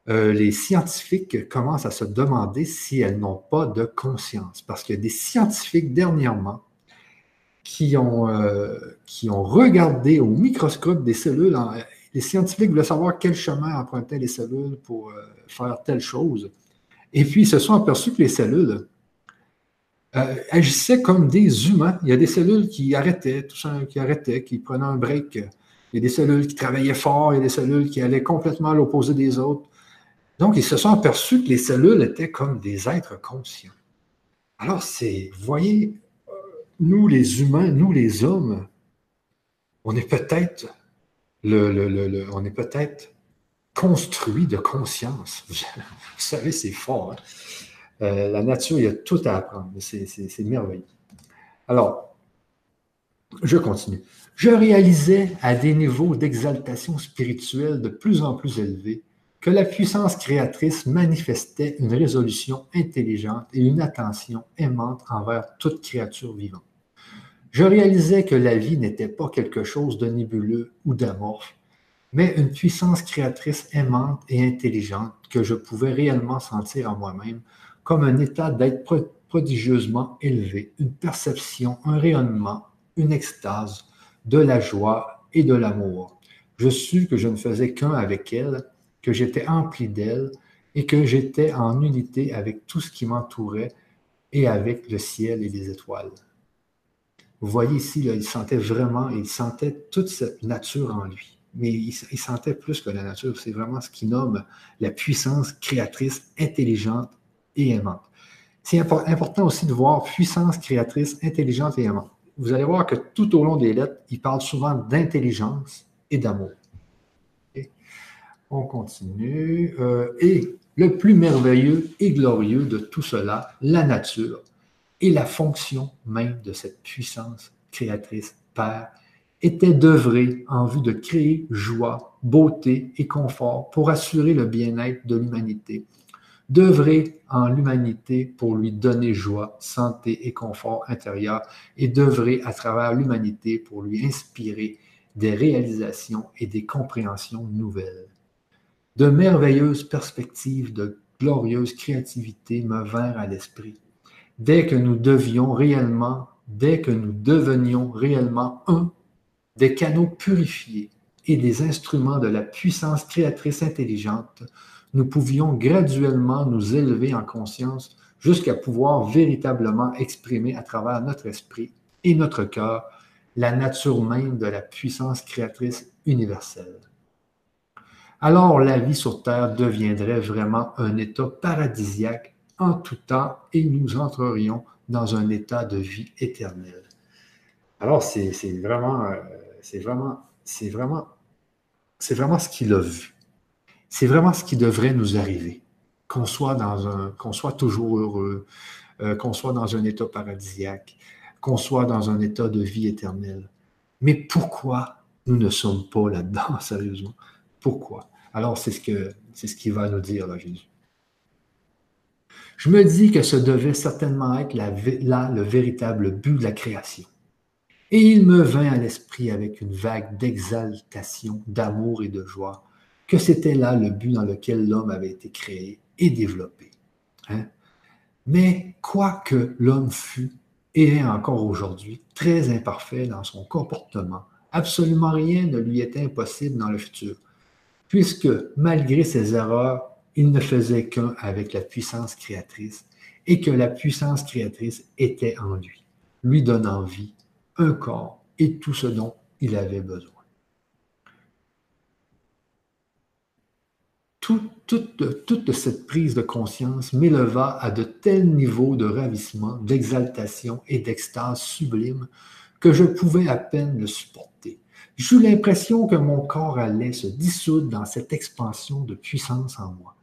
Euh, les scientifiques commencent à se demander si elles n'ont pas de conscience. Parce qu'il y a des scientifiques dernièrement qui ont, euh, qui ont regardé au microscope des cellules. les scientifiques voulaient savoir quel chemin empruntaient les cellules pour euh, faire telle chose. Et puis, ils se sont aperçus que les cellules, euh, agissaient comme des humains. Il y a des cellules qui arrêtaient, tout ça, qui arrêtaient, qui prenaient un break. Il y a des cellules qui travaillaient fort, il y a des cellules qui allaient complètement à l'opposé des autres. Donc, ils se sont aperçus que les cellules étaient comme des êtres conscients. Alors, c'est, voyez, nous les humains, nous les hommes, on est peut-être le, on est peut-être construit de conscience. Vous savez, c'est fort. Hein. Euh, la nature, il y a tout à apprendre. C'est merveilleux. Alors, je continue. Je réalisais à des niveaux d'exaltation spirituelle de plus en plus élevés que la puissance créatrice manifestait une résolution intelligente et une attention aimante envers toute créature vivante. Je réalisais que la vie n'était pas quelque chose de nébuleux ou d'amorphe, mais une puissance créatrice aimante et intelligente que je pouvais réellement sentir en moi-même comme un état d'être prodigieusement élevé, une perception, un rayonnement, une extase, de la joie et de l'amour. Je sus que je ne faisais qu'un avec elle, que j'étais empli d'elle et que j'étais en unité avec tout ce qui m'entourait et avec le ciel et les étoiles. Vous voyez ici, il sentait vraiment, il sentait toute cette nature en lui. Mais il, il sentait plus que la nature, c'est vraiment ce qu'il nomme la puissance créatrice intelligente et aimante. C'est important aussi de voir puissance créatrice, intelligente et aimante. Vous allez voir que tout au long des lettres, il parle souvent d'intelligence et d'amour. On continue. Euh, et le plus merveilleux et glorieux de tout cela, la nature et la fonction même de cette puissance créatrice Père, était d'œuvrer en vue de créer joie, beauté et confort pour assurer le bien-être de l'humanité d'œuvrer en l'humanité pour lui donner joie, santé et confort intérieur et d'œuvrer à travers l'humanité pour lui inspirer des réalisations et des compréhensions nouvelles. De merveilleuses perspectives de glorieuse créativité me vinrent à l'esprit. Dès que nous devions réellement, dès que nous devenions réellement un, des canaux purifiés et des instruments de la puissance créatrice intelligente, nous pouvions graduellement nous élever en conscience jusqu'à pouvoir véritablement exprimer à travers notre esprit et notre cœur la nature même de la puissance créatrice universelle. Alors la vie sur Terre deviendrait vraiment un état paradisiaque en tout temps et nous entrerions dans un état de vie éternelle. Alors c'est vraiment, euh, vraiment, vraiment, c'est vraiment ce qu'il a vu. C'est vraiment ce qui devrait nous arriver. Qu'on soit, toujours heureux, euh, qu'on soit dans un état paradisiaque, qu'on soit dans un état de vie éternelle. Mais pourquoi nous ne sommes pas là-dedans, sérieusement? Pourquoi? Alors, c'est ce qu'il va nous dire, là, Jésus. Je me dis que ce devait certainement être là le véritable but de la création. Et il me vint à l'esprit avec une vague d'exaltation, d'amour et de joie, que c'était là le but dans lequel l'homme avait été créé et développé. Hein. Mais quoi que l'homme fût et est encore aujourd'hui très imparfait dans son comportement, absolument rien ne lui était impossible dans le futur, puisque malgré ses erreurs, il ne faisait qu'un avec la puissance créatrice et que la puissance créatrice était en lui, lui donnant vie, un corps et tout ce dont il avait besoin. Toute, cette prise de conscience m'éleva à de tels niveaux de ravissement, d'exaltation et d'extase sublime que je pouvais à peine le supporter. J'eus l'impression que mon corps allait se dissoudre dans cette expansion de puissance en moi.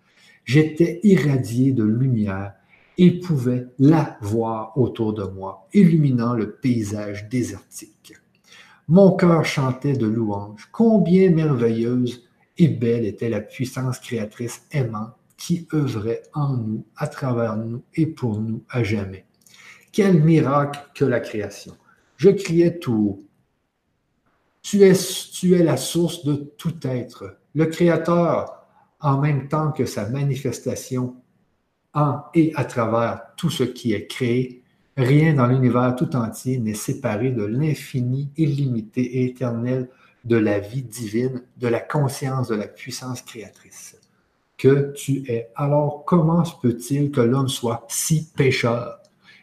J'étais irradié de lumière et pouvais la voir autour de moi, illuminant le paysage désertique. Mon cœur chantait de louanges. Combien merveilleuse et belle était la puissance créatrice aimante qui œuvrait en nous, à travers nous et pour nous à jamais. Quel miracle que la création. Je criais tout haut. Tu es, tu es la source de tout être. Le Créateur, en même temps que sa manifestation en et à travers tout ce qui est créé, rien dans l'univers tout entier n'est séparé de l'infini, illimité et éternel de la vie divine, de la conscience de la puissance créatrice que tu es. Alors comment se peut-il que l'homme soit si pécheur?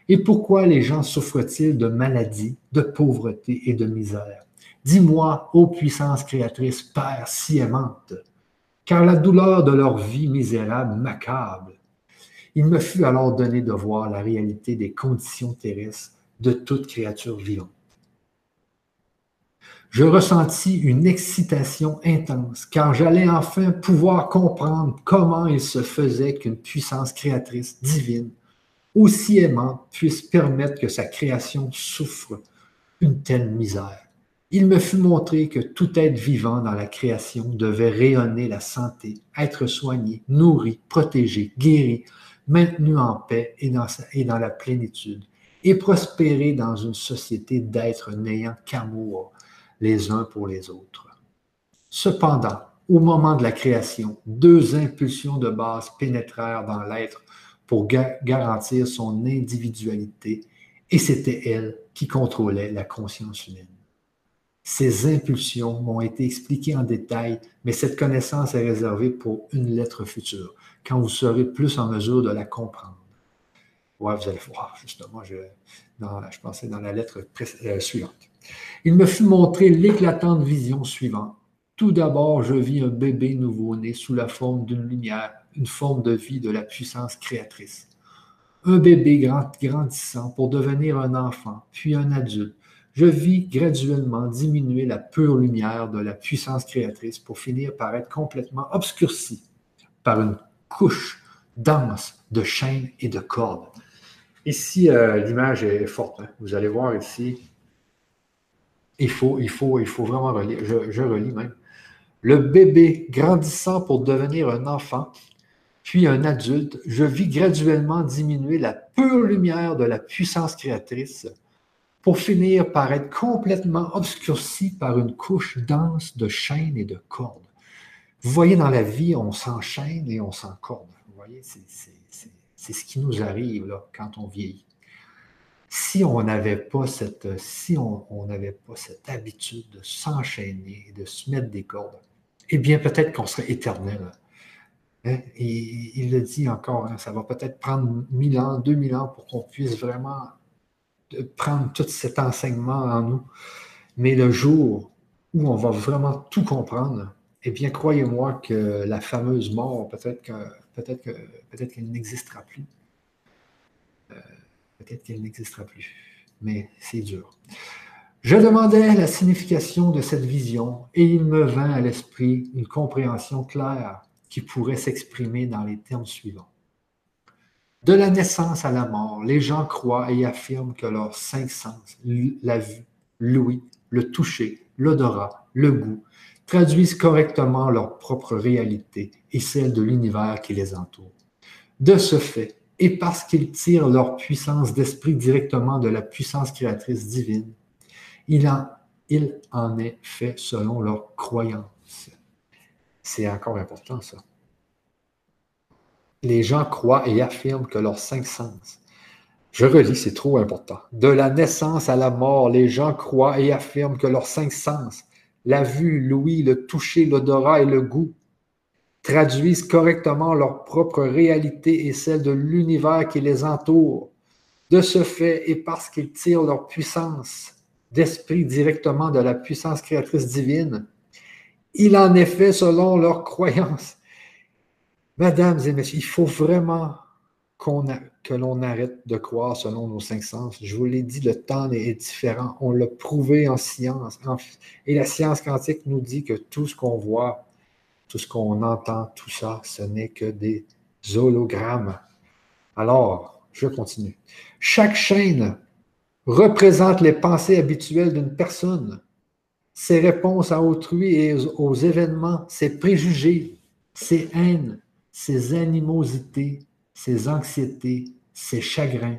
Et pourquoi les gens souffrent-ils de maladies, de pauvreté et de misère? Dis-moi, ô puissance créatrice, Père si aimante, car la douleur de leur vie misérable m'accable. Il me fut alors donné de voir la réalité des conditions terrestres de toute créature vivante je ressentis une excitation intense, car j'allais enfin pouvoir comprendre comment il se faisait qu'une puissance créatrice divine, aussi aimante, puisse permettre que sa création souffre une telle misère. Il me fut montré que tout être vivant dans la création devait rayonner la santé, être soigné, nourri, protégé, guéri, maintenu en paix et dans, la plénitude, et prospérer dans une société d'êtres n'ayant qu'amour, les uns pour les autres. Cependant, au moment de la création, deux impulsions de base pénétrèrent dans l'être pour garantir son individualité, et c'était elle qui contrôlait la conscience humaine. Ces impulsions m'ont été expliquées en détail, mais cette connaissance est réservée pour une lettre future, quand vous serez plus en mesure de la comprendre. Vous allez voir, justement, je, je pensais dans la lettre euh, suivante. Il me fut montré l'éclatante vision suivante. Tout d'abord, je vis un bébé nouveau-né sous la forme d'une lumière, une forme de vie de la puissance créatrice. Un bébé grandissant pour devenir un enfant, puis un adulte. Je vis graduellement diminuer la pure lumière de la puissance créatrice pour finir par être complètement obscurci par une couche dense de chaînes et de cordes. Ici, euh, l'image est forte. Hein. Vous allez voir ici, il faut, il faut, il faut vraiment relire. Je, relis même. Le bébé grandissant pour devenir un enfant, puis un adulte, je vis graduellement diminuer la pure lumière de la puissance créatrice pour finir par être complètement obscurci par une couche dense de chaînes et de cordes. Vous voyez, dans la vie, on s'enchaîne et on s'encorde. Vous voyez, c'est ce qui nous arrive quand on vieillit si on n'avait pas cette, si on n'avait pas cette habitude de s'enchaîner, de se mettre des cordes, eh bien, peut-être qu'on serait éternel. Hein? il le dit encore, hein, ça va peut-être prendre mille ans, deux mille ans pour qu'on puisse vraiment prendre tout cet enseignement en nous. Mais le jour où on va vraiment tout comprendre, eh bien, croyez-moi que la fameuse mort, peut-être que peut-être que peut-être qu'elle n'existera plus peut-être qu'elle n'existera plus. Mais c'est dur. Je demandais la signification de cette vision et il me vint à l'esprit une compréhension claire qui pourrait s'exprimer dans les termes suivants. De la naissance à la mort, les gens croient et affirment que leurs cinq sens, la vue, l'ouïe, le toucher, l'odorat, le goût, traduisent correctement leur propre réalité et celle de l'univers qui les entoure. De ce fait, et parce qu'ils tirent leur puissance d'esprit directement de la puissance créatrice divine, il en, il en est fait selon leur croyance. C'est encore important ça. Les gens croient et affirment que leurs cinq sens. Je relis, c'est trop important. De la naissance à la mort, les gens croient et affirment que leurs cinq sens, la vue, l'ouïe, le toucher, l'odorat et le goût, traduisent correctement leur propre réalité et celle de l'univers qui les entoure. De ce fait, et parce qu'ils tirent leur puissance d'esprit directement de la puissance créatrice divine, il en est fait selon leur croyance. Mesdames et messieurs, il faut vraiment que l'on arrête de croire selon nos cinq sens. Je vous l'ai dit, le temps est différent. On l'a prouvé en science. et la science quantique nous dit que tout ce qu'on voit, tout ce qu'on entend, tout ça, ce n'est que des hologrammes. Alors, je continue. Chaque chaîne représente les pensées habituelles d'une personne, ses réponses à autrui et aux événements, ses préjugés, ses haines, ses animosités, ses anxiétés, ses chagrins,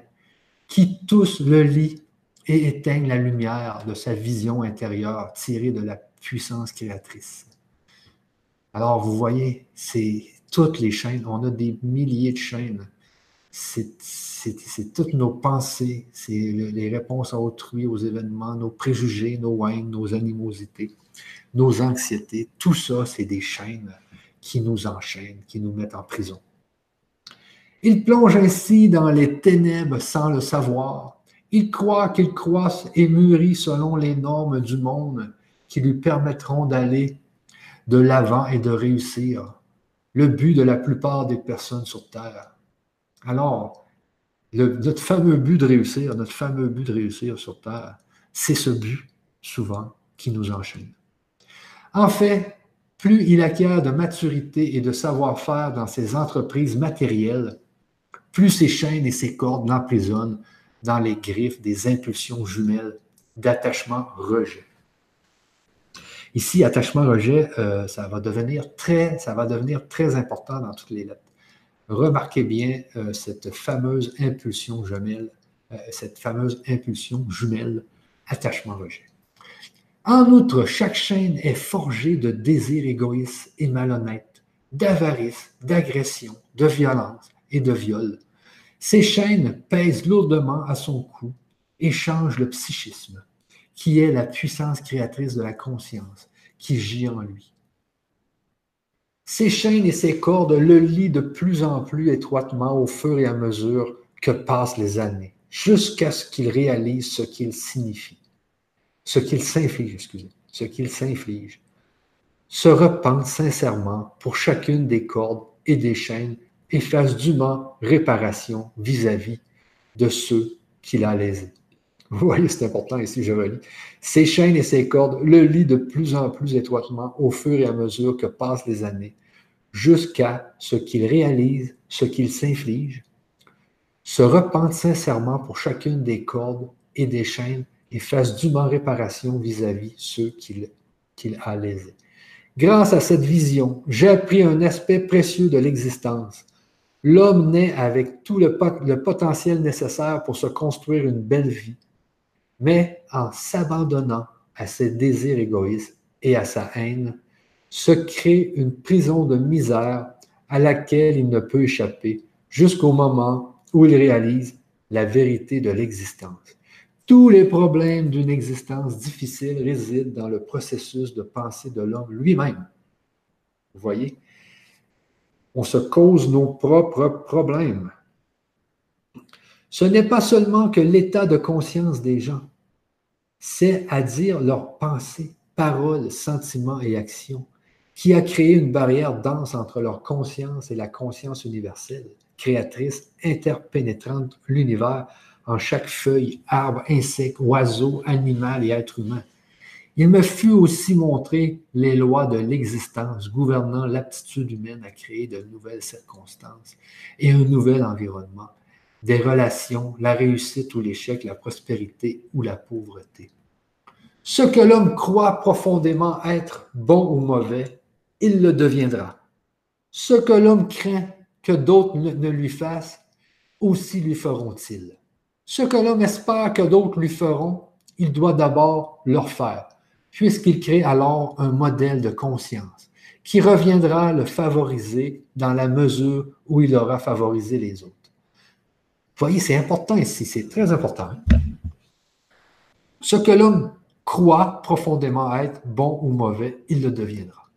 qui tous le lient et éteignent la lumière de sa vision intérieure tirée de la puissance créatrice. Alors, vous voyez, c'est toutes les chaînes, on a des milliers de chaînes. C'est toutes nos pensées, c'est les réponses à autrui, aux événements, nos préjugés, nos haines, nos animosités, nos anxiétés. Tout ça, c'est des chaînes qui nous enchaînent, qui nous mettent en prison. Il plonge ainsi dans les ténèbres sans le savoir. Il croit qu'il croisse et mûrit selon les normes du monde qui lui permettront d'aller de l'avant et de réussir. Le but de la plupart des personnes sur Terre. Alors, notre fameux but de réussir, notre fameux but de réussir sur Terre, c'est ce but, souvent, qui nous enchaîne. En fait, plus il acquiert de maturité et de savoir-faire dans ses entreprises matérielles, plus ses chaînes et ses cordes l'emprisonnent dans les griffes des impulsions jumelles d'attachement-rejet. Ici, attachement-rejet, euh, ça, va devenir très, ça va devenir très important dans toutes les lettres. Remarquez bien euh, cette fameuse impulsion jumelle, euh, cette fameuse impulsion jumelle, attachement-rejet. En outre, chaque chaîne est forgée de désirs égoïstes et malhonnêtes, d'avarice, d'agression, de violence, et de viol. Ces chaînes pèsent lourdement à son cou et changent le psychisme, qui est la puissance créatrice de la conscience qui gît en lui. Ces chaînes et ces cordes le lient de plus en plus étroitement au fur et à mesure que passent les années, jusqu'à ce qu'il réalise ce qu'il signifie, ce qu'il s'inflige, excusez, ce qu'il s'inflige, se repent sincèrement pour chacune des cordes et des chaînes et fasse dûment réparation vis-à-vis de ceux qu'il a lésés. Vous voyez, c'est important ici, je relis. Ces chaînes et ces cordes le lient de plus en plus étroitement au fur et à mesure que passent les années, jusqu'à ce qu'il réalise ce qu'il s'inflige, se repente sincèrement pour chacune des cordes et des chaînes et fasse dûment réparation vis-à-vis ceux qu'il a lésés. Grâce à cette vision, j'ai appris un aspect précieux de l'existence, L'homme naît avec tout le, potentiel nécessaire pour se construire une belle vie, mais en s'abandonnant à ses désirs égoïstes et à sa haine, se crée une prison de misère à laquelle il ne peut échapper jusqu'au moment où il réalise la vérité de l'existence. Tous les problèmes d'une existence difficile résident dans le processus de pensée de l'homme lui-même. Vous voyez? on se cause nos propres problèmes. Ce n'est pas seulement que l'état de conscience des gens, c'est à dire leurs pensées, paroles, sentiments et actions qui a créé une barrière dense entre leur conscience et la conscience universelle, créatrice, interpénétrante l'univers en chaque feuille, arbre, insecte, oiseau, animal et être humain. Il me fut aussi montré les lois de l'existence gouvernant l'aptitude humaine à créer de nouvelles circonstances et un nouvel environnement, des relations, la réussite ou l'échec, la prospérité ou la pauvreté. Ce que l'homme croit profondément être bon ou mauvais, il le deviendra. Ce que l'homme craint que d'autres ne lui fassent, aussi lui feront-ils. Ce que l'homme espère que d'autres lui feront, il doit d'abord leur faire puisqu'il crée alors un modèle de conscience qui reviendra le favoriser dans la mesure où il aura favorisé les autres. Voyez, c'est important ici, c'est très important. Ce que l'homme croit profondément être bon ou mauvais, il le deviendra.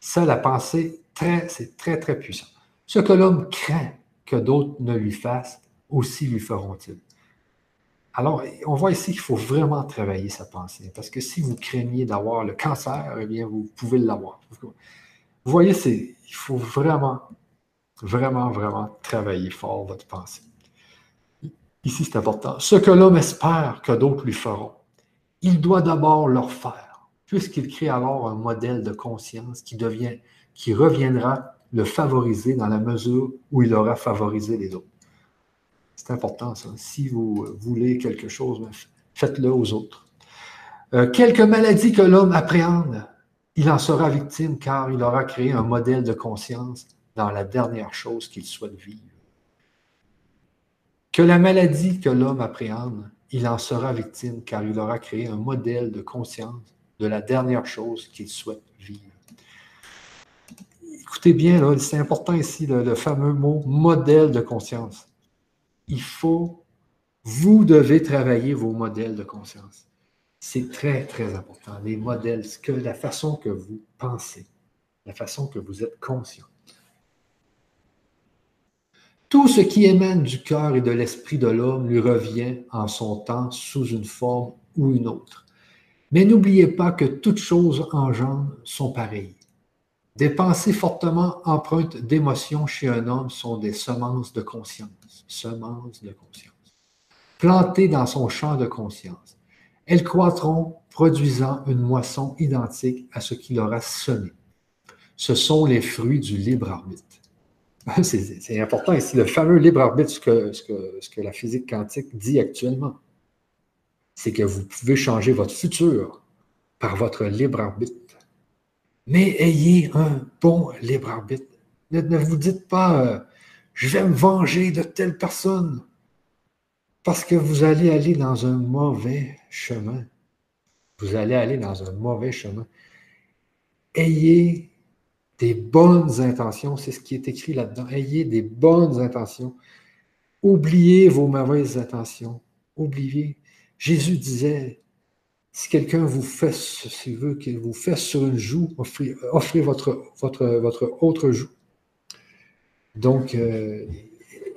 Ça, la pensée, c'est très, très puissant. Ce que l'homme craint que d'autres ne lui fassent, aussi lui feront-ils. Alors, on voit ici qu'il faut vraiment travailler sa pensée, parce que si vous craignez d'avoir le cancer, eh bien, vous pouvez l'avoir. Vous voyez, il faut vraiment Vraiment, vraiment travailler fort votre pensée. Ici, c'est important. Ce que l'homme espère que d'autres lui feront, il doit d'abord leur faire, puisqu'il crée alors un modèle de conscience qui devient, qui reviendra le favoriser dans la mesure où il aura favorisé les autres. C'est important, ça. Si vous voulez quelque chose, ben, faites-le aux autres. Euh, quelque maladie que l'homme appréhende, il en sera victime car il aura créé un modèle de conscience dans la dernière chose qu'il souhaite vivre. Que la maladie que l'homme appréhende, il en sera victime car il aura créé un modèle de conscience de la dernière chose qu'il souhaite vivre. Écoutez bien, c'est important ici le fameux mot modèle de conscience. Il faut, vous devez travailler vos modèles de conscience. C'est très, très important. Les modèles, que, la façon que vous pensez, la façon que vous êtes conscient. Tout ce qui émane du cœur et de l'esprit de l'homme lui revient en son temps sous une forme ou une autre. Mais n'oubliez pas que toutes choses engendrent sont pareilles. Des pensées fortement empreintes d'émotions chez un homme sont des semences de conscience, semences de conscience, plantées dans son champ de conscience. Elles croîtront, produisant une moisson identique à ce qu'il aura semé. Ce sont les fruits du libre arbitre. C'est important ici, le fameux libre arbitre, ce que, la physique quantique dit actuellement. C'est que vous pouvez changer votre futur par votre libre arbitre. Mais ayez un bon libre arbitre. Ne, vous dites pas, euh, je vais me venger de telle personne. Parce que vous allez aller dans un mauvais chemin. Vous allez aller dans un mauvais chemin. Ayez des bonnes intentions, c'est ce qui est écrit là-dedans. Ayez des bonnes intentions. Oubliez vos mauvaises intentions. Oubliez. Jésus disait, si quelqu'un vous fait, s'il veut qu'il vous fasse sur une joue, offrez, votre, votre, votre autre joue. Donc, euh,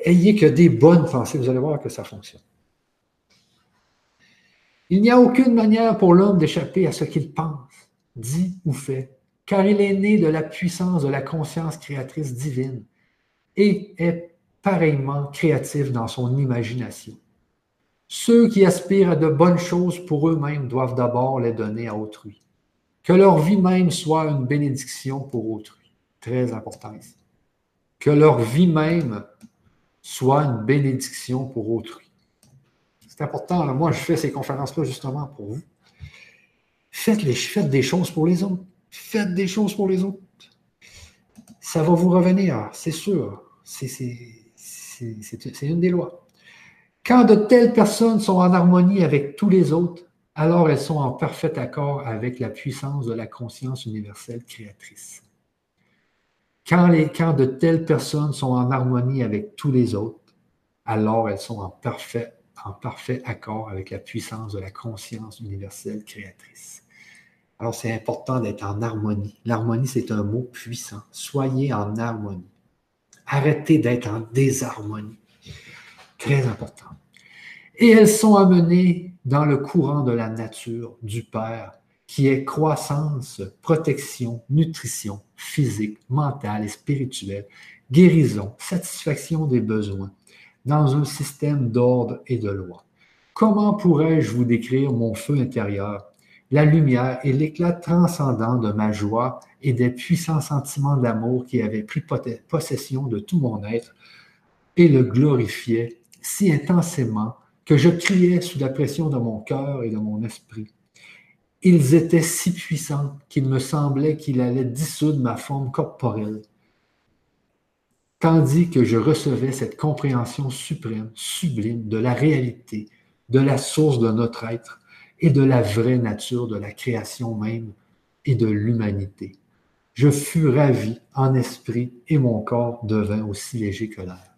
ayez que des bonnes pensées, vous allez voir que ça fonctionne. Il n'y a aucune manière pour l'homme d'échapper à ce qu'il pense, dit ou fait, car il est né de la puissance de la conscience créatrice divine et est pareillement créatif dans son imagination. Ceux qui aspirent à de bonnes choses pour eux-mêmes doivent d'abord les donner à autrui. Que leur vie même soit une bénédiction pour autrui. Très important ici que leur vie même soit une bénédiction pour autrui. C'est important. Moi, je fais ces conférences-là justement pour vous. Faites, les, faites des choses pour les autres. Faites des choses pour les autres. Ça va vous revenir, c'est sûr. C'est une des lois. Quand de telles personnes sont en harmonie avec tous les autres, alors elles sont en parfait accord avec la puissance de la conscience universelle créatrice. Quand, de telles personnes sont en harmonie avec tous les autres, alors elles sont en parfait accord avec la puissance de la conscience universelle créatrice. Alors c'est important d'être en harmonie. L'harmonie, c'est un mot puissant. Soyez en harmonie. Arrêtez d'être en désharmonie. Très important. Et elles sont amenées dans le courant de la nature du Père qui est croissance, protection, nutrition physique, mentale et spirituelle, guérison, satisfaction des besoins, dans un système d'ordre et de loi. Comment pourrais-je vous décrire mon feu intérieur, la lumière et l'éclat transcendant de ma joie et des puissants sentiments d'amour qui avaient pris possession de tout mon être et le glorifiaient si intensément que je criais sous la pression de mon cœur et de mon esprit. Ils étaient si puissants qu'il me semblait qu'il allait dissoudre ma forme corporelle, tandis que je recevais cette compréhension suprême, sublime de la réalité, de la source de notre être et de la vraie nature de la création même et de l'humanité. Je fus ravi en esprit et mon corps devint aussi léger que l'air.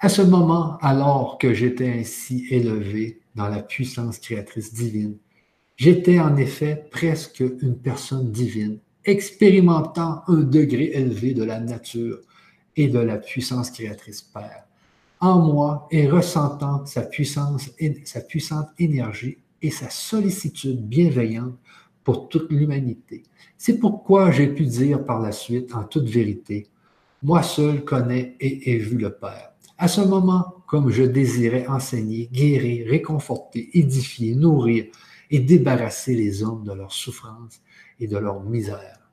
À ce moment, alors que j'étais ainsi élevé dans la puissance créatrice divine. J'étais en effet presque une personne divine, expérimentant un degré élevé de la nature et de la puissance créatrice Père, en moi et ressentant sa puissance, sa puissante énergie et sa sollicitude bienveillante pour toute l'humanité. C'est pourquoi j'ai pu dire par la suite, en toute vérité, moi seul connais et ai vu le Père. À ce moment, comme je désirais enseigner, guérir, réconforter, édifier, nourrir et débarrasser les hommes de leur souffrance et de leur misère.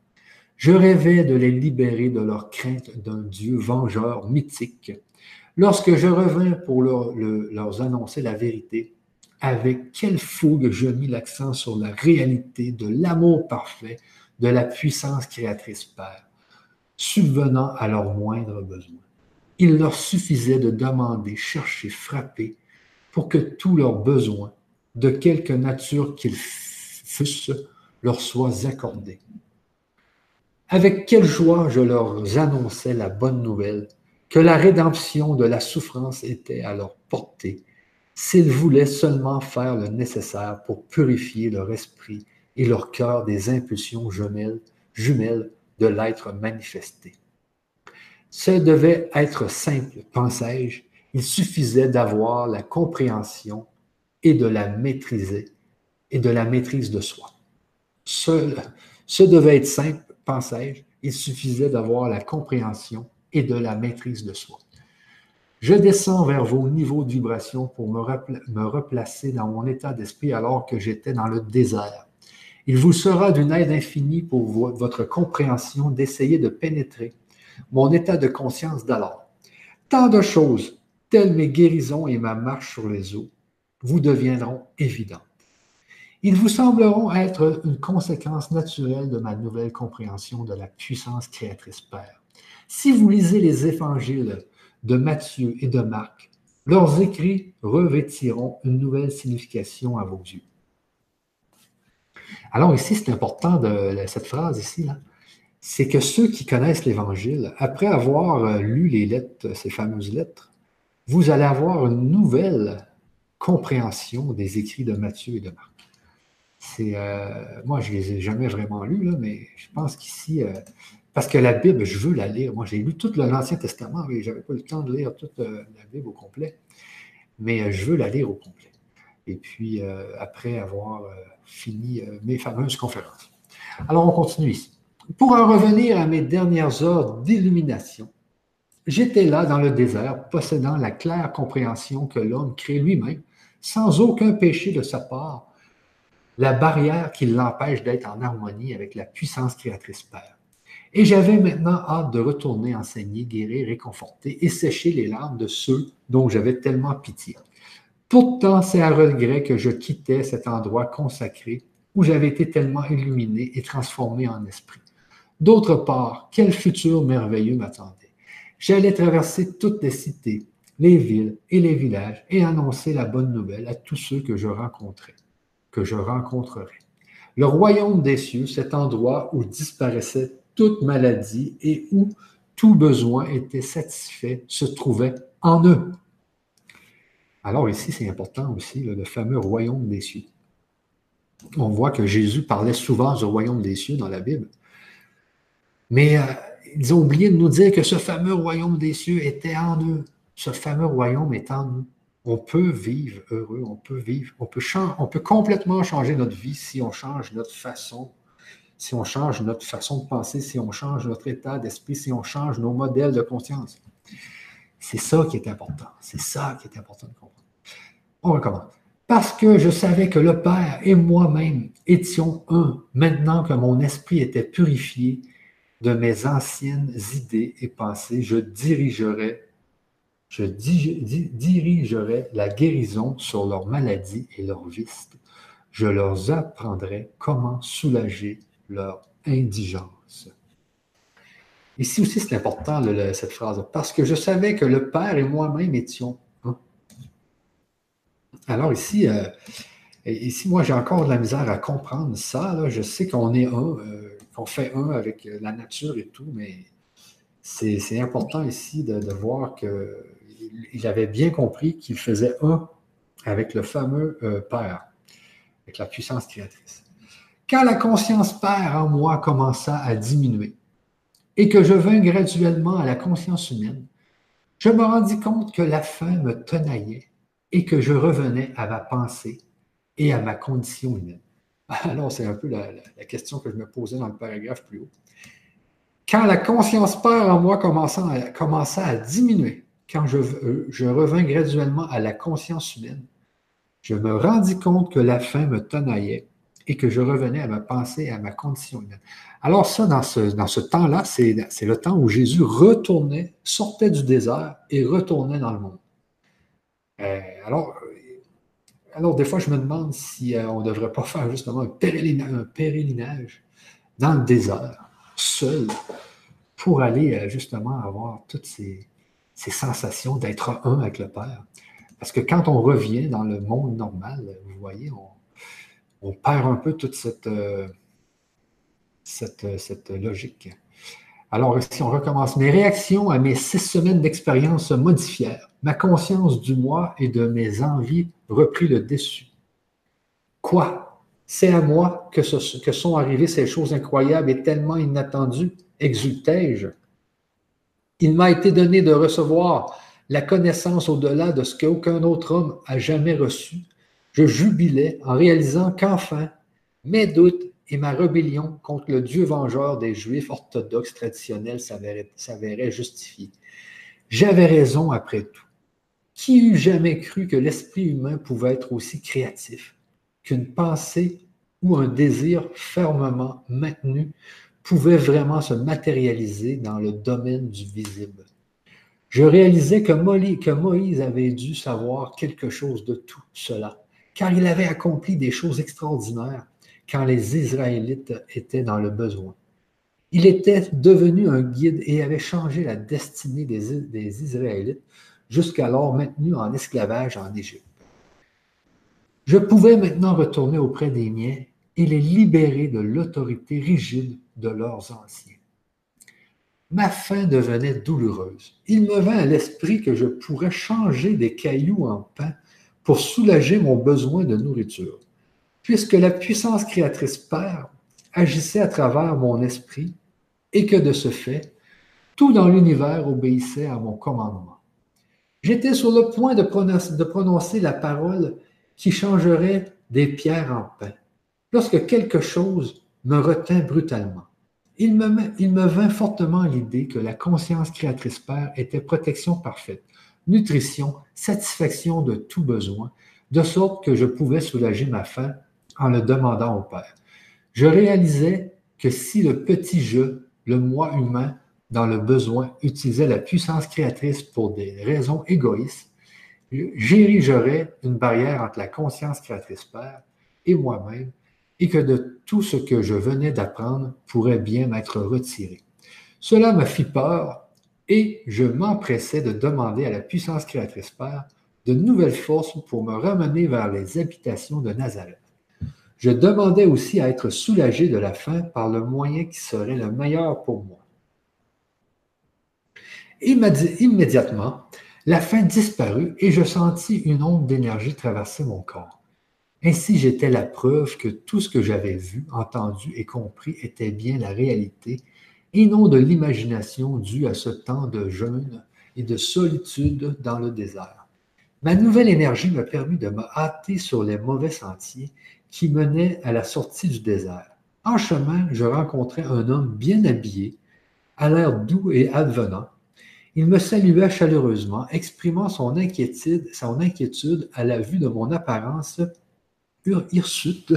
Je rêvais de les libérer de leur crainte d'un Dieu vengeur mythique. Lorsque je revins pour leur, annoncer la vérité, avec quelle fougue je mis l'accent sur la réalité de l'amour parfait de la puissance créatrice Père, subvenant à leurs moindres besoins. Il leur suffisait de demander, chercher, frapper, pour que tous leurs besoins, de quelque nature qu'ils fussent, leur soient accordés. Avec quelle joie je leur annonçais la bonne nouvelle, que la rédemption de la souffrance était à leur portée, s'ils voulaient seulement faire le nécessaire pour purifier leur esprit et leur cœur des impulsions jumelles, de l'être manifesté. Ce devait être simple, pensais-je, il suffisait d'avoir la compréhension et de la maîtriser et de la maîtrise de soi. Ce, ce devait être simple, pensais-je, il suffisait d'avoir la compréhension et de la maîtrise de soi. Je descends vers vos niveaux de vibration pour me, replacer dans mon état d'esprit alors que j'étais dans le désert. Il vous sera d'une aide infinie pour votre compréhension d'essayer de pénétrer mon état de conscience d'alors. Tant de choses, telles mes guérisons et ma marche sur les eaux, vous deviendront évidentes. Ils vous sembleront être une conséquence naturelle de ma nouvelle compréhension de la puissance créatrice Père. Si vous lisez les évangiles de Matthieu et de Marc, leurs écrits revêtiront une nouvelle signification à vos yeux. Alors ici, c'est important de cette phrase ici, c'est que ceux qui connaissent l'Évangile, après avoir euh, lu les lettres, ces fameuses lettres, vous allez avoir une nouvelle compréhension des écrits de Matthieu et de Marc. C'est, euh, moi, je ne les ai jamais vraiment lus, mais je pense qu'ici, euh, parce que la Bible, je veux la lire. Moi, j'ai lu tout l'Ancien Testament, mais je n'avais pas le temps de lire toute la Bible au complet, mais je veux la lire au complet. Et puis, après avoir fini euh, mes fameuses conférences. Alors, on continue ici. Pour en revenir à mes dernières heures d'illumination, j'étais là dans le désert, possédant la claire compréhension que l'homme crée lui-même, sans aucun péché de sa part, la barrière qui l'empêche d'être en harmonie avec la puissance créatrice Père. Et j'avais maintenant hâte de retourner enseigner, guérir, réconforter et sécher les larmes de ceux dont j'avais tellement pitié. Pourtant, c'est à regret que je quittais cet endroit consacré où j'avais été tellement illuminé et transformé en esprit. D'autre part, quel futur merveilleux m'attendait. J'allais traverser toutes les cités, les villes et les villages et annoncer la bonne nouvelle à tous ceux que je rencontrais, que je rencontrerais. Le royaume des cieux, cet endroit où disparaissait toute maladie et où tout besoin était satisfait, se trouvait en eux. Alors ici, c'est important aussi, le fameux royaume des cieux. On voit que Jésus parlait souvent du royaume des cieux dans la Bible. Mais euh, ils ont oublié de nous dire que ce fameux royaume des cieux était en eux. Ce fameux royaume est en nous. On peut vivre heureux, on peut vivre, on peut, on peut complètement changer notre vie si on change notre façon, si on change notre façon de penser, si on change notre état d'esprit, si on change nos modèles de conscience. C'est ça qui est important. C'est ça qui est important de comprendre. On recommence. Parce que je savais que le Père et moi-même étions un, maintenant que mon esprit était purifié de mes anciennes idées et pensées, je dirigerai, je dirigerai la guérison sur leurs maladies et leurs vices. Je leur apprendrai comment soulager leur indigence. Ici aussi, c'est important, cette phrase, parce que je savais que le Père et moi-même étions alors ici, euh, ici moi, j'ai encore de la misère à comprendre ça. Je sais qu'on est un, euh, qu'on fait un avec la nature et tout, mais c'est important ici de, voir qu'il avait bien compris qu'il faisait un avec le fameux euh, Père, avec la puissance créatrice. Quand la conscience Père en moi commença à diminuer et que je vins graduellement à la conscience humaine, je me rendis compte que la faim me tenaillait et que je revenais à ma pensée et à ma condition humaine. Alors, c'est un peu la, question que je me posais dans le paragraphe plus haut. Quand la conscience père en moi commença à, diminuer, quand je, euh, je revins graduellement à la conscience humaine, je me rendis compte que la faim me tenaillait et que je revenais à ma pensée à ma condition humaine. Alors ça, dans ce, dans ce temps-là, c'est le temps où Jésus retournait, sortait du désert et retournait dans le monde. Euh, alors, alors, des fois, je me demande si euh, on ne devrait pas faire justement un pèlerinage, dans le désert, seul, pour aller euh, justement avoir toutes ces, ces sensations d'être un avec le Père. Parce que quand on revient dans le monde normal, vous voyez, on, on perd un peu toute cette, euh, cette, cette, logique. Alors, si on recommence, mes réactions à mes six semaines d'expérience se modifièrent. Ma conscience du moi et de mes envies reprit le dessus. Quoi? C'est à moi que, que sont arrivées ces choses incroyables et tellement inattendues, exultai-je. Il m'a été donné de recevoir la connaissance au-delà de ce qu'aucun autre homme a jamais reçu, je jubilais en réalisant qu'enfin, mes doutes et ma rébellion contre le Dieu vengeur des Juifs orthodoxes traditionnels s'avéraient justifiés. J'avais raison après tout. Qui eût jamais cru que l'esprit humain pouvait être aussi créatif, qu'une pensée ou un désir fermement maintenu pouvait vraiment se matérialiser dans le domaine du visible? Je réalisais que Moïse avait dû savoir quelque chose de tout cela car il avait accompli des choses extraordinaires quand les Israélites étaient dans le besoin. Il était devenu un guide et avait changé la destinée des, Israélites, jusqu'alors maintenus en esclavage en Égypte. Je pouvais maintenant retourner auprès des miens et les libérer de l'autorité rigide de leurs anciens. Ma faim devenait douloureuse. Il me vint à l'esprit que je pourrais changer des cailloux en pain pour soulager mon besoin de nourriture, puisque la puissance créatrice Père agissait à travers mon esprit et que de ce fait, tout dans l'univers obéissait à mon commandement. J'étais sur le point de prononcer, la parole qui changerait des pierres en pain, lorsque quelque chose me retint brutalement. Il me, il me vint fortement l'idée que la conscience créatrice Père était protection parfaite, nutrition, satisfaction de tout besoin, de sorte que je pouvais soulager ma faim en le demandant au Père. Je réalisais que si le petit jeu, le moi humain, dans le besoin, utilisait la puissance créatrice pour des raisons égoïstes, j'érigerais une barrière entre la conscience créatrice Père et moi-même, et que de tout ce que je venais d'apprendre pourrait bien m'être retiré. Cela me fit peur et je m'empressais de demander à la puissance créatrice Père de nouvelles forces pour me ramener vers les habitations de Nazareth. Je demandais aussi à être soulagé de la faim par le moyen qui serait le meilleur pour moi. Immédiatement, la faim disparut et je sentis une onde d'énergie traverser mon corps. Ainsi, j'étais la preuve que tout ce que j'avais vu, entendu et compris était bien la réalité et non de l'imagination due à ce temps de jeûne et de solitude dans le désert. Ma nouvelle énergie m'a permis de me hâter sur les mauvais sentiers qui menaient à la sortie du désert. En chemin, je rencontrai un homme bien habillé, à l'air doux et advenant. Il me salua chaleureusement, exprimant son inquiétude, son inquiétude à la vue de mon apparence hirsute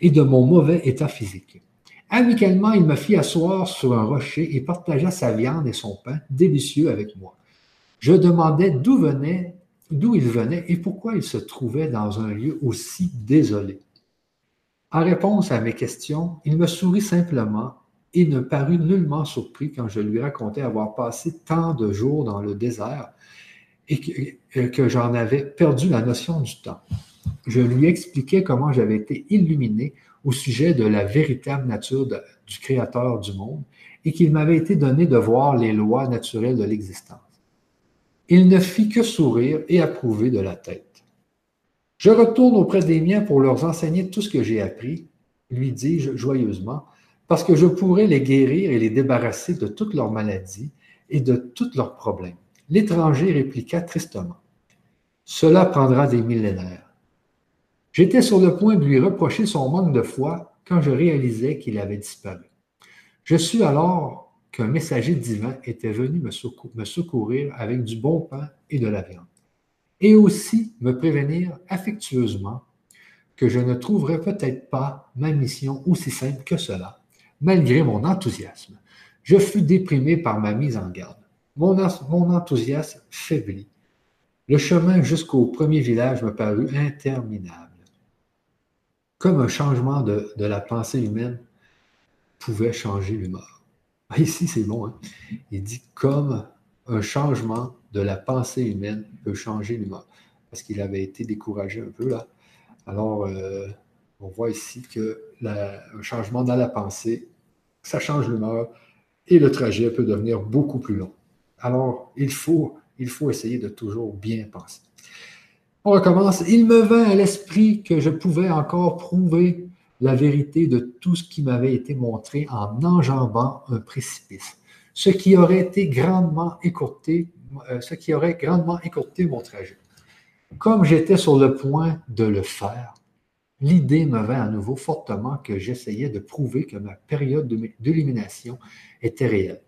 et de mon mauvais état physique. Amicalement, il me fit asseoir sur un rocher et partagea sa viande et son pain délicieux avec moi. Je demandais d'où venait, d'où il venait et pourquoi il se trouvait dans un lieu aussi désolé. En réponse à mes questions, il me sourit simplement et ne parut nullement surpris quand je lui racontais avoir passé tant de jours dans le désert et que, que j'en avais perdu la notion du temps. Je lui expliquai comment j'avais été illuminé au sujet de la véritable nature du Créateur du monde et qu'il m'avait été donné de voir les lois naturelles de l'existence. Il ne fit que sourire et approuver de la tête. Je retourne auprès des miens pour leur enseigner tout ce que j'ai appris, lui dis-je joyeusement, parce que je pourrais les guérir et les débarrasser de toutes leurs maladies et de tous leurs problèmes. L'étranger répliqua tristement. Cela prendra des millénaires. J'étais sur le point de lui reprocher son manque de foi quand je réalisais qu'il avait disparu. Je sus alors qu'un messager divin était venu me, secourir avec du bon pain et de la viande, et aussi me prévenir affectueusement que je ne trouverais peut-être pas ma mission aussi simple que cela, malgré mon enthousiasme. Je fus déprimé par ma mise en garde. Mon, mon enthousiasme faiblit. Le chemin jusqu'au premier village me parut interminable. Comme un changement de, la pensée humaine pouvait changer l'humeur. Ah, ici, c'est bon. Hein? Il dit comme un changement de la pensée humaine peut changer l'humeur. Parce qu'il avait été découragé un peu là. Alors, euh, on voit ici que changement dans la pensée, ça change l'humeur et le trajet peut devenir beaucoup plus long. Alors, il faut essayer de toujours bien penser. On recommence. Il me vint à l'esprit que je pouvais encore prouver la vérité de tout ce qui m'avait été montré en enjambant un précipice, ce qui aurait été grandement écourté, euh, ce qui aurait grandement écourté mon trajet. Comme j'étais sur le point de le faire, l'idée me vint à nouveau fortement que j'essayais de prouver que ma période d'élimination était réelle.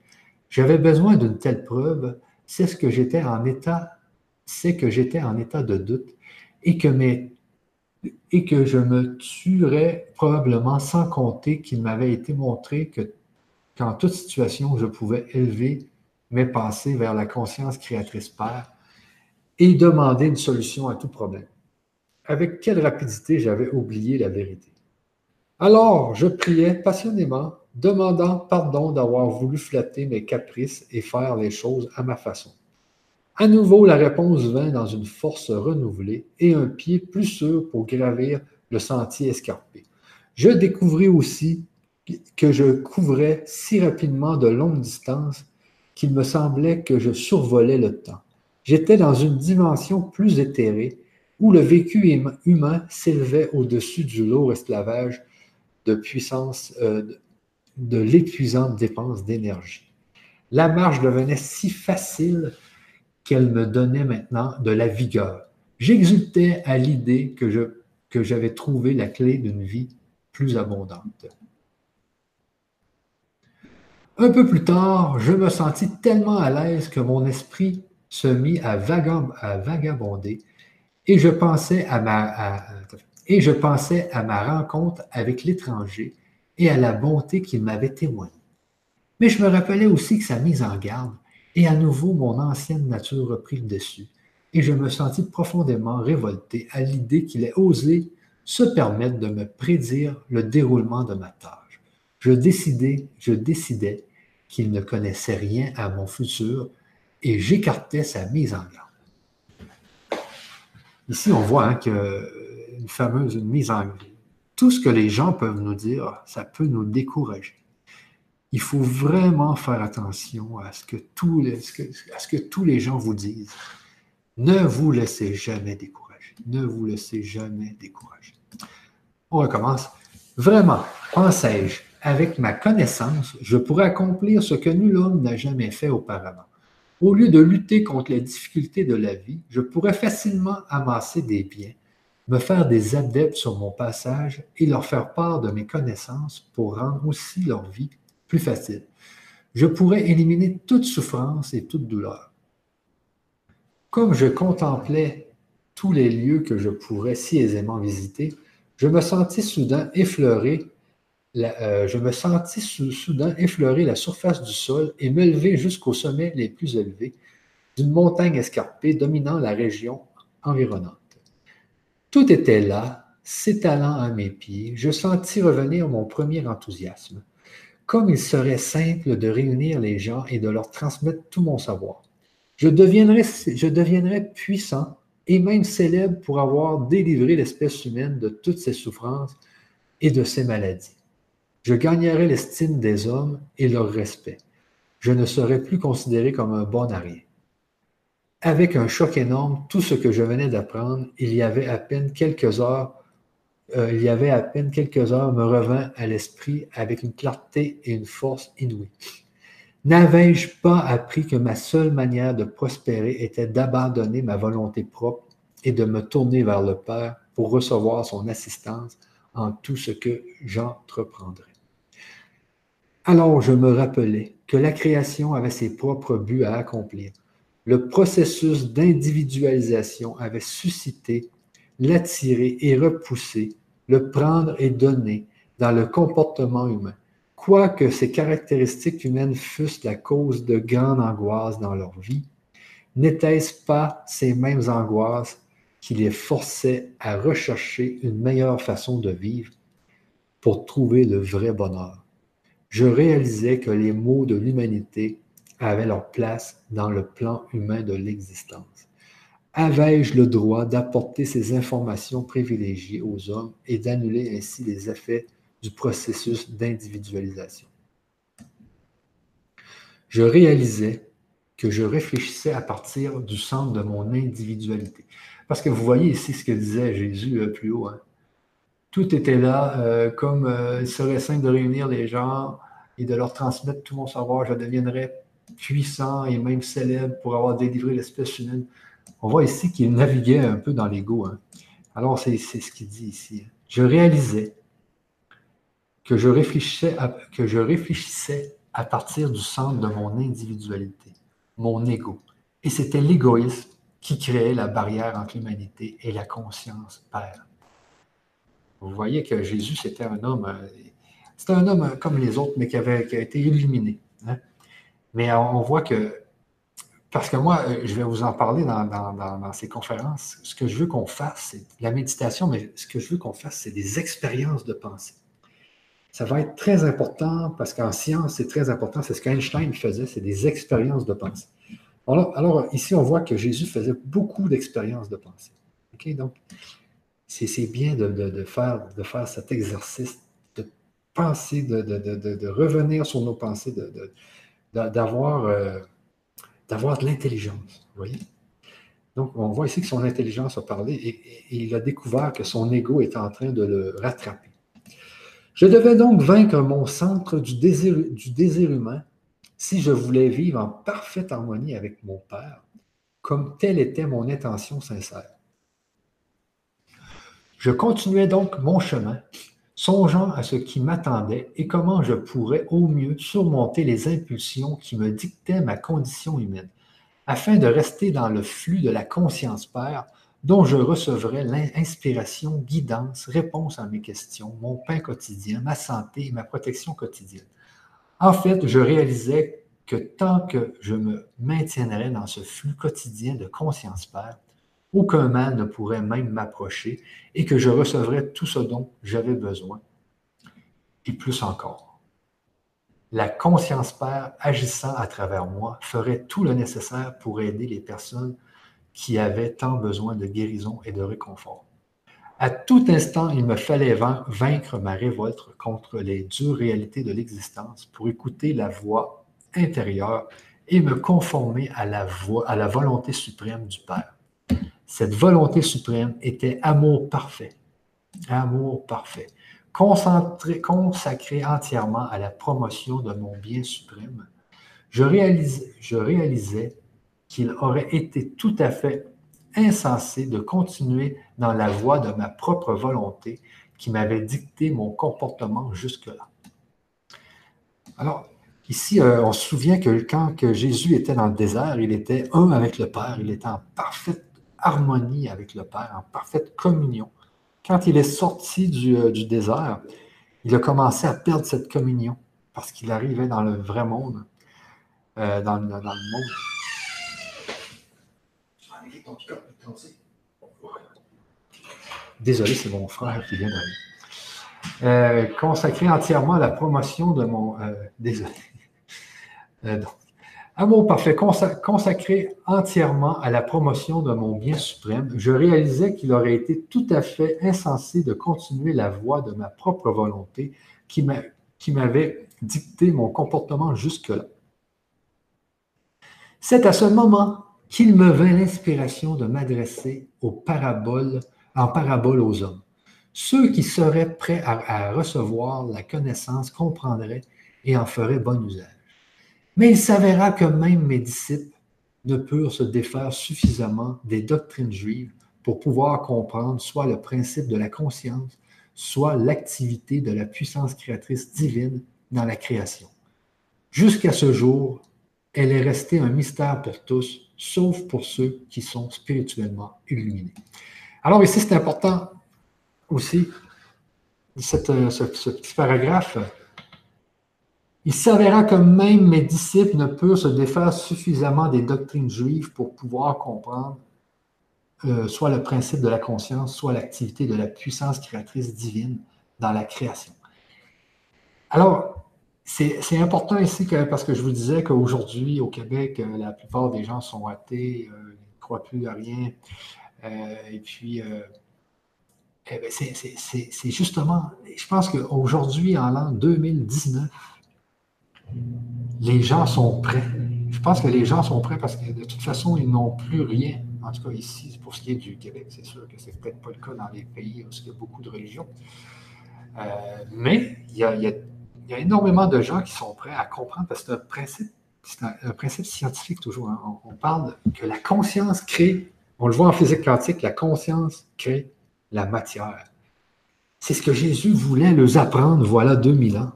J'avais besoin d'une telle preuve, c'est ce que j'étais en état, c'est que j'étais en état de doute et que, je me tuerais probablement sans compter qu'il m'avait été montré que qu'en toute situation, je pouvais élever mes pensées vers la conscience créatrice Père et demander une solution à tout problème. Avec quelle rapidité j'avais oublié la vérité. Alors, je priais passionnément, demandant pardon d'avoir voulu flatter mes caprices et faire les choses à ma façon. À nouveau, la réponse vint dans une force renouvelée et un pied plus sûr pour gravir le sentier escarpé. Je découvris aussi que je couvrais si rapidement de longues distances qu'il me semblait que je survolais le temps. J'étais dans une dimension plus éthérée où le vécu humain s'élevait au-dessus du lourd esclavage de puissance, euh, de l'épuisante dépense d'énergie. La marche devenait si facile qu'elle me donnait maintenant de la vigueur. J'exultais à l'idée que, je, que j'avais trouvé la clé d'une vie plus abondante. Un peu plus tard, je me sentis tellement à l'aise que mon esprit se mit à, vagabonder et je pensais à ma, et je pensais à ma rencontre avec l'étranger et à la bonté qu'il m'avait témoignée. Mais je me rappelais aussi que sa mise en garde, et à nouveau mon ancienne nature reprit le dessus, et je me sentis profondément révolté à l'idée qu'il ait osé se permettre de me prédire le déroulement de ma tâche. Je décidais, je décidais qu'il ne connaissait rien à mon futur et j'écartais sa mise en garde. Ici, on voit hein, que une fameuse mise en garde. Tout ce que les gens peuvent nous dire, ça peut nous décourager. Il faut vraiment faire attention à ce que tous les, gens vous disent. Ne vous laissez jamais décourager. Ne vous laissez jamais décourager. On recommence. Vraiment, pensais-je, avec ma connaissance, je pourrais accomplir ce que nul homme n'a jamais fait auparavant. Au lieu de lutter contre les difficultés de la vie, je pourrais facilement amasser des biens, me faire des adeptes sur mon passage et leur faire part de mes connaissances pour rendre aussi leur vie plus facile. Je pourrais éliminer toute souffrance et toute douleur. Comme je contemplais tous les lieux que je pourrais si aisément visiter, je me sentis soudain effleurer euh, je me sentis soudain effleurer la surface du sol et me lever jusqu'au sommet les plus élevés d'une montagne escarpée dominant la région environnante. Tout était là, s'étalant à mes pieds. Je sentis revenir mon premier enthousiasme. Comme il serait simple de réunir les gens et de leur transmettre tout mon savoir. Je deviendrais puissant et même célèbre pour avoir délivré l'espèce humaine de toutes ses souffrances et de ses maladies. Je gagnerai l'estime des hommes et leur respect. Je ne serai plus considéré comme un bon à. Avec un choc énorme, tout ce que je venais d'apprendre, il y avait à peine quelques heures, euh, il y avait à peine quelques heures, me revint à l'esprit avec une clarté et une force inouïes. N'avais-je pas appris que ma seule manière de prospérer était d'abandonner ma volonté propre et de me tourner vers le Père pour recevoir son assistance en tout ce que j'entreprendrai. Alors je me rappelais que la création avait ses propres buts à accomplir. Le processus d'individualisation avait suscité, l'attirer et repousser, le prendre et donner dans le comportement humain. Quoique ces caractéristiques humaines fussent la cause de grandes angoisses dans leur vie, n'étaient-ce pas ces mêmes angoisses qui les forçaient à rechercher une meilleure façon de vivre pour trouver le vrai bonheur? Je réalisais que les maux de l'humanité avaient leur place dans le plan humain de l'existence. Avais-je le droit d'apporter ces informations privilégiées aux hommes et d'annuler ainsi les effets du processus d'individualisation? Je réalisais que je réfléchissais à partir du centre de mon individualité. Parce que vous voyez ici ce que disait Jésus euh, plus haut. Hein. Tout était là, euh, comme euh, il serait simple de réunir les gens et de leur transmettre tout mon savoir. Je deviendrais puissant et même célèbre pour avoir délivré l'espèce humaine. On voit ici qu'il naviguait un peu dans l'ego. Hein. Alors, c'est ce qu'il dit ici. Je réalisais que je réfléchissais à, partir du centre de mon individualité, mon ego. Et c'était l'égoïsme qui créait la barrière entre l'humanité et la conscience Père. Vous voyez que Jésus, c'était un homme, euh, c'était un homme comme les autres, mais qui, avait, a été illuminé. Hein. Mais on voit que, parce que moi, euh, je vais vous en parler dans, ces conférences, ce que je veux qu'on fasse, c'est la méditation, mais ce que je veux qu'on fasse, c'est des expériences de pensée ça va être très important parce qu'en science, c'est très important. C'est ce qu'Einstein faisait, c'est des expériences de pensée. Alors, ici, on voit que Jésus faisait beaucoup d'expériences de pensée. Donc, c'est bien de, faire, de faire cet exercice de penser, de, revenir sur nos pensées, d'avoir euh, d'avoir de l'intelligence. Voyez? Donc, on voit ici que son intelligence a parlé et il a découvert que son ego est en train de le rattraper. Je devais donc vaincre mon centre du désir, du désir humain si je voulais vivre en parfaite harmonie avec mon Père, comme telle était mon intention sincère. Je continuais donc mon chemin, songeant à ce qui m'attendait et comment je pourrais au mieux surmonter les impulsions qui me dictaient ma condition humaine, afin de rester dans le flux de la conscience Père dont je recevrai l'inspiration, guidance, réponse à mes questions, mon pain quotidien, ma santé et ma protection quotidienne. En fait, je réalisais que tant que je me maintiendrais dans ce flux quotidien de conscience Père, aucun mal ne pourrait même m'approcher et que je recevrais tout ce dont j'avais besoin, et plus encore. La conscience Père, agissant à travers moi, ferait tout le nécessaire pour aider les personnes qui avait tant besoin de guérison et de réconfort. À tout instant, il me fallait vaincre ma révolte contre les dures réalités de l'existence pour écouter la voix intérieure et me conformer à la, voix, à la volonté suprême du Père. Cette volonté suprême était amour parfait. Amour parfait. Consacré entièrement à la promotion de mon bien suprême, je réalisais, je réalisais qu'il aurait été tout à fait insensé de continuer dans la voie de ma propre volonté qui m'avait dicté mon comportement jusque-là. Alors, ici, euh, on se souvient que quand que Jésus était dans le désert, il était un avec le Père, il était en parfaite harmonie avec le Père, en parfaite communion. Quand il est sorti du, euh, désert, il a commencé à perdre cette communion parce qu'il arrivait dans le vrai monde, euh, dans, dans le monde Désolé, c'est mon frère qui vient d'arriver. Euh, consacré entièrement à la promotion de mon. Désolé. Euh, Amour parfait, consacré entièrement à la promotion de mon bien suprême, je réalisais qu'il aurait été tout à fait insensé de continuer la voie de ma propre volonté qui m'avait dicté mon comportement jusque-là. C'est à ce moment qu'il me vint l'inspiration de m'adresser aux paraboles, en parabole aux hommes. Ceux qui seraient prêts à, recevoir la connaissance comprendraient et en feraient bon usage. Mais il s'avéra que même mes disciples ne purent se défaire suffisamment des doctrines juives pour pouvoir comprendre soit le principe de la conscience, soit l'activité de la puissance créatrice divine dans la création. Jusqu'à ce jour, elle est restée un mystère pour tous, sauf pour ceux qui sont spirituellement illuminés. Alors ici, c'est important aussi, euh, ce, petit paragraphe. Il s'avéra que même mes disciples ne purent se défaire suffisamment des doctrines juives pour pouvoir comprendre euh, soit le principe de la conscience, soit l'activité de la puissance créatrice divine dans la création. Alors, c'est important ici parce que je vous disais qu'aujourd'hui, au Québec, euh, la plupart des gens sont athées, euh, ils ne croient plus à rien. Euh, et puis, eh ben, c'est justement, je pense qu'aujourd'hui, en l'an 2019, les gens sont prêts. Je pense que les gens sont prêts parce que de toute façon, ils n'ont plus rien. En tout cas, ici, pour ce qui est du Québec, c'est sûr que c'est peut-être pas le cas dans les pays où il y a beaucoup de religions. mais il y a énormément de gens qui sont prêts à comprendre parce que c'est un principe, c'est un, principe scientifique toujours. Hein. On, parle que la conscience crée, on le voit en physique quantique, la conscience crée la matière. C'est ce que Jésus voulait leur apprendre voilà 2000 ans.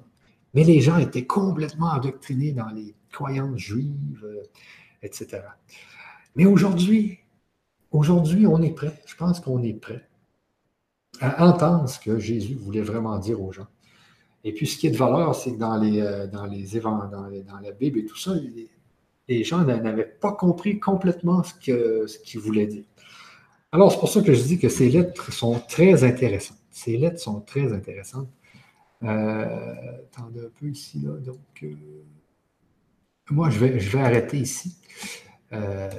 Mais les gens étaient complètement endoctrinés dans les croyances juives, euh, etc. Mais aujourd'hui, aujourd'hui, on est prêt. Je pense qu'on est prêt à entendre ce que Jésus voulait vraiment dire aux gens. Et puis, ce qui est de valeur, c'est que dans les, euh, dans les dans, dans, la Bible et tout ça, les, gens n'avaient pas compris complètement ce qu'il ce qu'il voulait dire. Alors, c'est pour ça que je dis que ces lettres sont très intéressantes. Ces lettres sont très intéressantes. Euh, attendez un peu ici, là. Donc, euh, moi, je vais, je vais arrêter ici. Euh,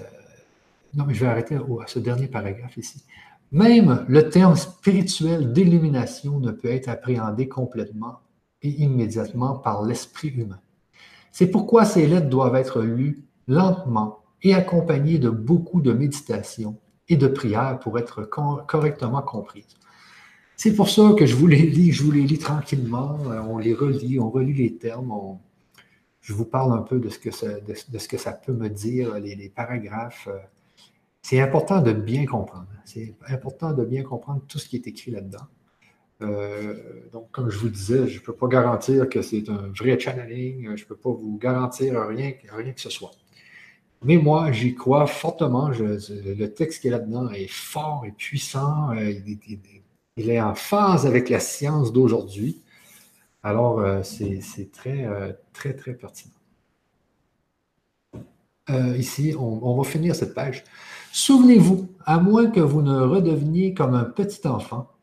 non, mais je vais arrêter à ce dernier paragraphe ici. Même le terme spirituel d'illumination ne peut être appréhendé complètement immédiatement par l'esprit humain. C'est pourquoi ces lettres doivent être lues lentement et accompagnées de beaucoup de méditation et de prière pour être correctement comprises. C'est pour ça que je vous les lis, je vous les lis tranquillement, euh, on les relit, on relit les termes, je vous parle un peu de ce que ça, peut me dire, les, paragraphes. Euh. C'est important de bien comprendre. C'est important de bien comprendre tout ce qui est écrit là-dedans. Euh, donc, comme je vous disais, je ne peux pas garantir que c'est un vrai channeling, je ne peux pas vous garantir rien, que ce soit. Mais moi, j'y crois fortement. le texte qui est là-dedans est fort et puissant. Il, est, en phase avec la science d'aujourd'hui. Alors, euh, c'est très, très, très pertinent. ici, on va finir cette page. Souvenez-vous, à moins que vous ne redeveniez comme un petit enfant,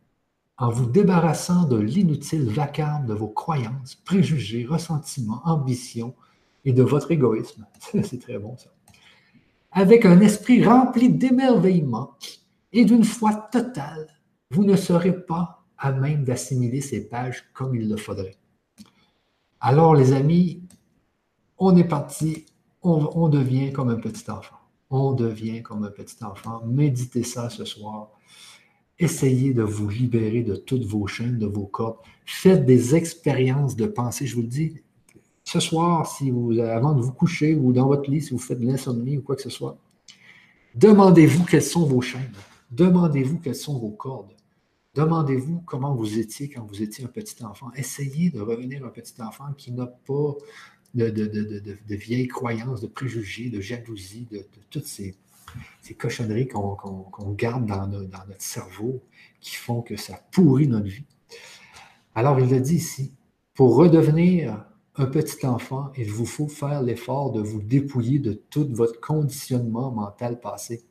en vous débarrassant de l'inutile vacarme de vos croyances, préjugés, ressentiments, ambitions et de votre égoïsme. C'est très bon ça. Avec un esprit rempli d'émerveillement et d'une foi totale, vous ne serez pas à même d'assimiler ces pages comme il le faudrait. Alors, les amis, on est parti, on, devient comme un petit enfant. On devient comme un petit enfant. Méditez ça ce soir Essayez de vous libérer de toutes vos chaînes, de vos cordes. Faites des expériences de pensée. Je vous le dis, ce soir, si vous, avant de vous coucher ou dans votre lit, si vous faites de l'insomnie ou quoi que ce soit, demandez-vous quelles sont vos chaînes. Demandez-vous quelles sont vos cordes. Demandez-vous comment vous étiez quand vous étiez un petit enfant. Essayez de revenir un petit enfant qui n'a pas de, vieilles croyances, de préjugés, de jalousie, de toutes ces, cochonneries qu'on garde dans, notre cerveau qui font que ça pourrit notre vie. Alors, il le dit ici, pour redevenir un petit enfant, il vous faut faire l'effort de vous dépouiller de tout votre conditionnement mental passé.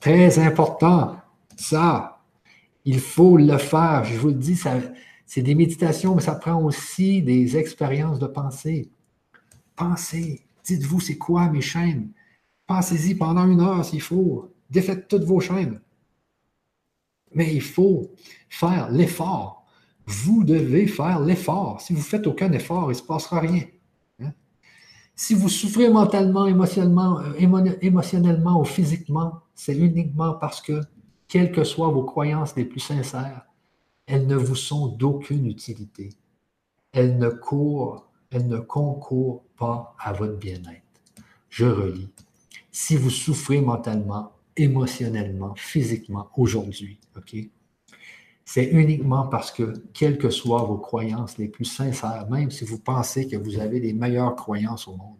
Très important, ça, il faut le faire. Je vous le dis, c'est des méditations, mais ça prend aussi des expériences de pensée. Pensez, dites-vous, c'est quoi mes chaînes? Pensez-y pendant une heure s'il faut. Défaites toutes vos chaînes. Mais il faut faire l'effort. Vous devez faire l'effort. Si vous ne faites aucun effort, il ne se passera rien. Hein? Si vous souffrez mentalement, émotionnellement, euh, émotionnellement ou physiquement, c'est uniquement parce que, quelles que soient vos croyances les plus sincères, elles ne vous sont d'aucune utilité. Elles ne courent, concourent pas à votre bien-être. Je relis si vous souffrez mentalement, émotionnellement, physiquement aujourd'hui. C'est uniquement parce que, quelles que soient vos croyances les plus sincères, même si vous pensez que vous avez les meilleures croyances au monde,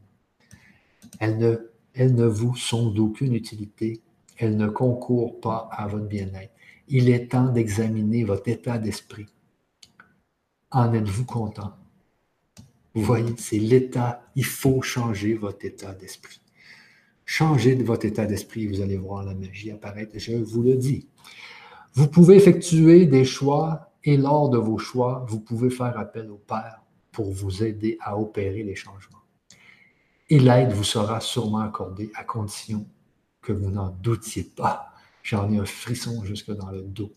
elles ne, elles ne vous sont d'aucune utilité. Elles ne concourent pas à votre bien-être. Il est temps d'examiner votre état d'esprit. En êtes-vous content? Vous voyez, c'est l'état. Il faut changer votre état d'esprit. Changez de votre état d'esprit, vous allez voir la magie apparaître, je vous le dis. Vous pouvez effectuer des choix et lors de vos choix, vous pouvez faire appel au Père pour vous aider à opérer les changements. Et l'aide vous sera sûrement accordée à condition que vous n'en doutiez pas. J'en ai un frisson jusque dans le dos.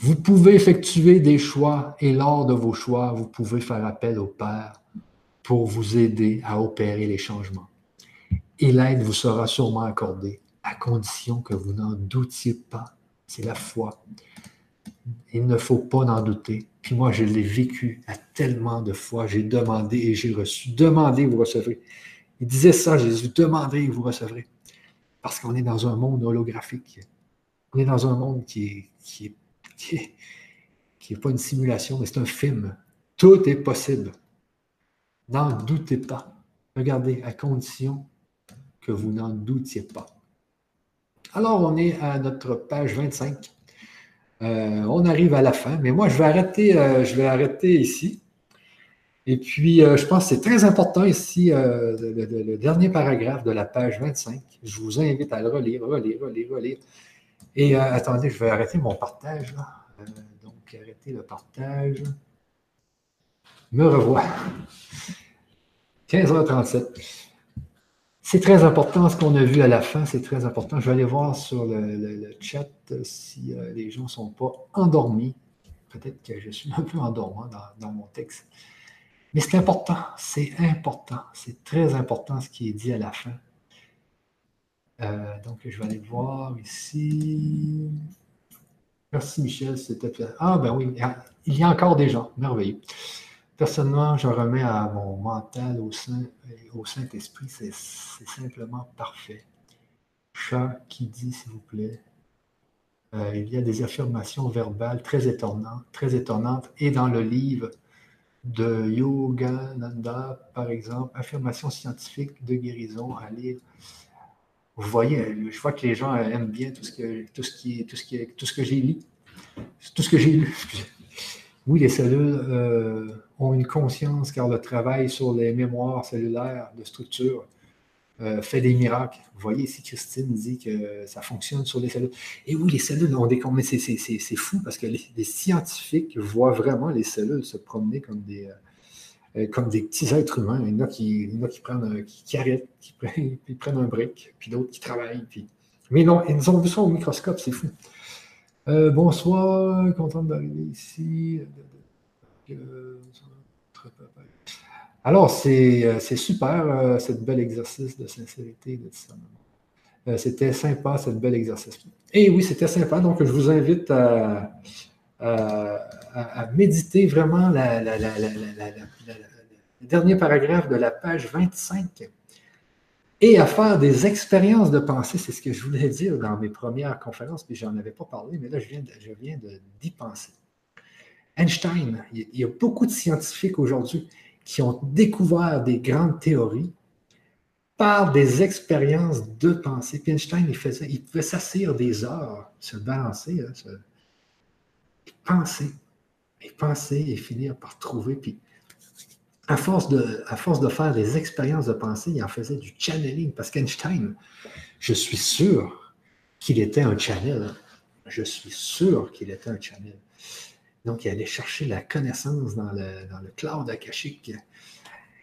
Vous pouvez effectuer des choix et lors de vos choix, vous pouvez faire appel au Père pour vous aider à opérer les changements et l'aide vous sera sûrement accordée, à condition que vous n'en doutiez pas. C'est la foi. Il ne faut pas en douter. Puis moi, je l'ai vécu à tellement de fois. J'ai demandé et j'ai reçu. Demandez, vous recevrez. Il disait ça, Jésus, demandez et vous recevrez. Parce qu'on est dans un monde holographique. On est dans un monde qui est, qui est, qui est, pas une simulation, mais c'est un film. Tout est possible. N'en doutez pas. Regardez, à condition que vous n'en doutiez pas. Alors, on est à notre page 25. Euh, on arrive à la fin, mais moi, je vais arrêter, euh, je vais arrêter ici. Et puis, euh, je pense que c'est très important ici, le, dernier paragraphe de la page 25. Je vous invite à le relire, relire, relire, relire. Et attendez, je vais arrêter mon partage. donc, arrêter le partage. Me revoir. 15h37. C'est très important ce qu'on a vu à la fin, c'est très important. Je vais aller voir sur le, chat si euh, les gens ne sont pas endormis. Peut-être que je suis un peu endormant dans, mon texte. Mais c'est important, c'est important, c'est très important ce qui est dit à la fin. Euh, donc, je vais aller voir ici. Merci Michel, c'était. Ah, ben oui, il y a encore des gens, merveilleux. Personnellement, je remets à mon mental, au, Saint, au Saint-Esprit, c'est simplement parfait. Chat qui dit, s'il vous plaît, euh, il y a des affirmations verbales très étonnantes, très étonnantes, et dans le livre de Yogananda, par exemple, affirmations scientifiques de guérison à lire. Vous voyez, je vois que les gens aiment bien tout ce que, tout ce qui tout ce qui tout ce que j'ai lu. Tout ce que j'ai lu. Oui, les cellules euh, ont une conscience car le travail sur les mémoires cellulaires de structure euh, fait des miracles. Vous voyez ici, Christine dit que ça fonctionne sur les cellules. Et oui, les cellules ont des... Mais c'est fou parce que les, scientifiques voient vraiment les cellules se promener comme des, euh, comme des petits êtres humains. Il y en a qui, qui prennent, qui, arrêtent, qui prennent, un break, puis d'autres qui travaillent. Mais non, ils ont vu ça au microscope, c'est fou. Euh, bonsoir, content d'arriver ici. Alors, c'est super, euh, ce bel exercice de sincérité, de discernement. Euh, c'était sympa, ce bel exercice. Et oui, c'était sympa. Donc, je vous invite à, méditer vraiment le dernier paragraphe de la page 25 et à faire des expériences de pensée. C'est ce que je voulais dire dans mes premières conférences, puis je n'en avais pas parlé, mais là, je viens, je viens d'y penser. Einstein, il y a beaucoup de scientifiques aujourd'hui qui ont découvert des grandes théories par des expériences de pensée. Puis Einstein, il, faisait, il pouvait s'asseoir des heures, se balancer, hein, se, penser, et penser et finir par trouver. Puis à force, de, à force de faire des expériences de pensée, il en faisait du channeling. Parce qu'Einstein, je suis sûr qu'il était un channel. Je suis sûr qu'il était un channel. Donc, il allait chercher la connaissance dans le, dans le cloud akashique.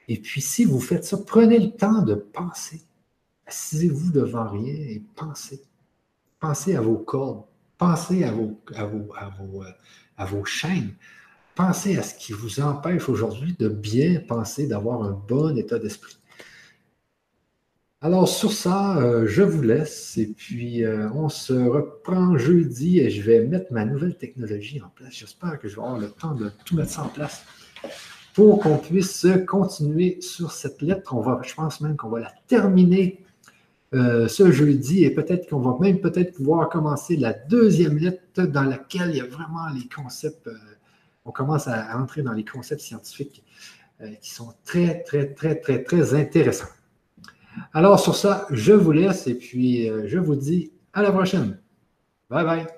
Et puis, si vous faites ça, prenez le temps de penser. Assisez-vous devant rien et pensez. Pensez à vos cordes. Pensez vos, à vos chaînes. Pensez à ce qui vous empêche aujourd'hui de bien penser, d'avoir un bon état d'esprit. Alors sur ça, euh, je vous laisse et puis euh, on se reprend jeudi et je vais mettre ma nouvelle technologie en place. J'espère que je vais avoir le temps de tout mettre ça en place pour qu'on puisse continuer sur cette lettre. On va, je pense même qu'on va la terminer euh, ce jeudi et peut-être qu'on va même peut-être pouvoir commencer la deuxième lettre dans laquelle il y a vraiment les concepts, on commence à, entrer dans les concepts scientifiques qui sont très, très, très, très, très intéressants. Alors sur ça, je vous laisse et puis euh, je vous dis à la prochaine. Bye bye.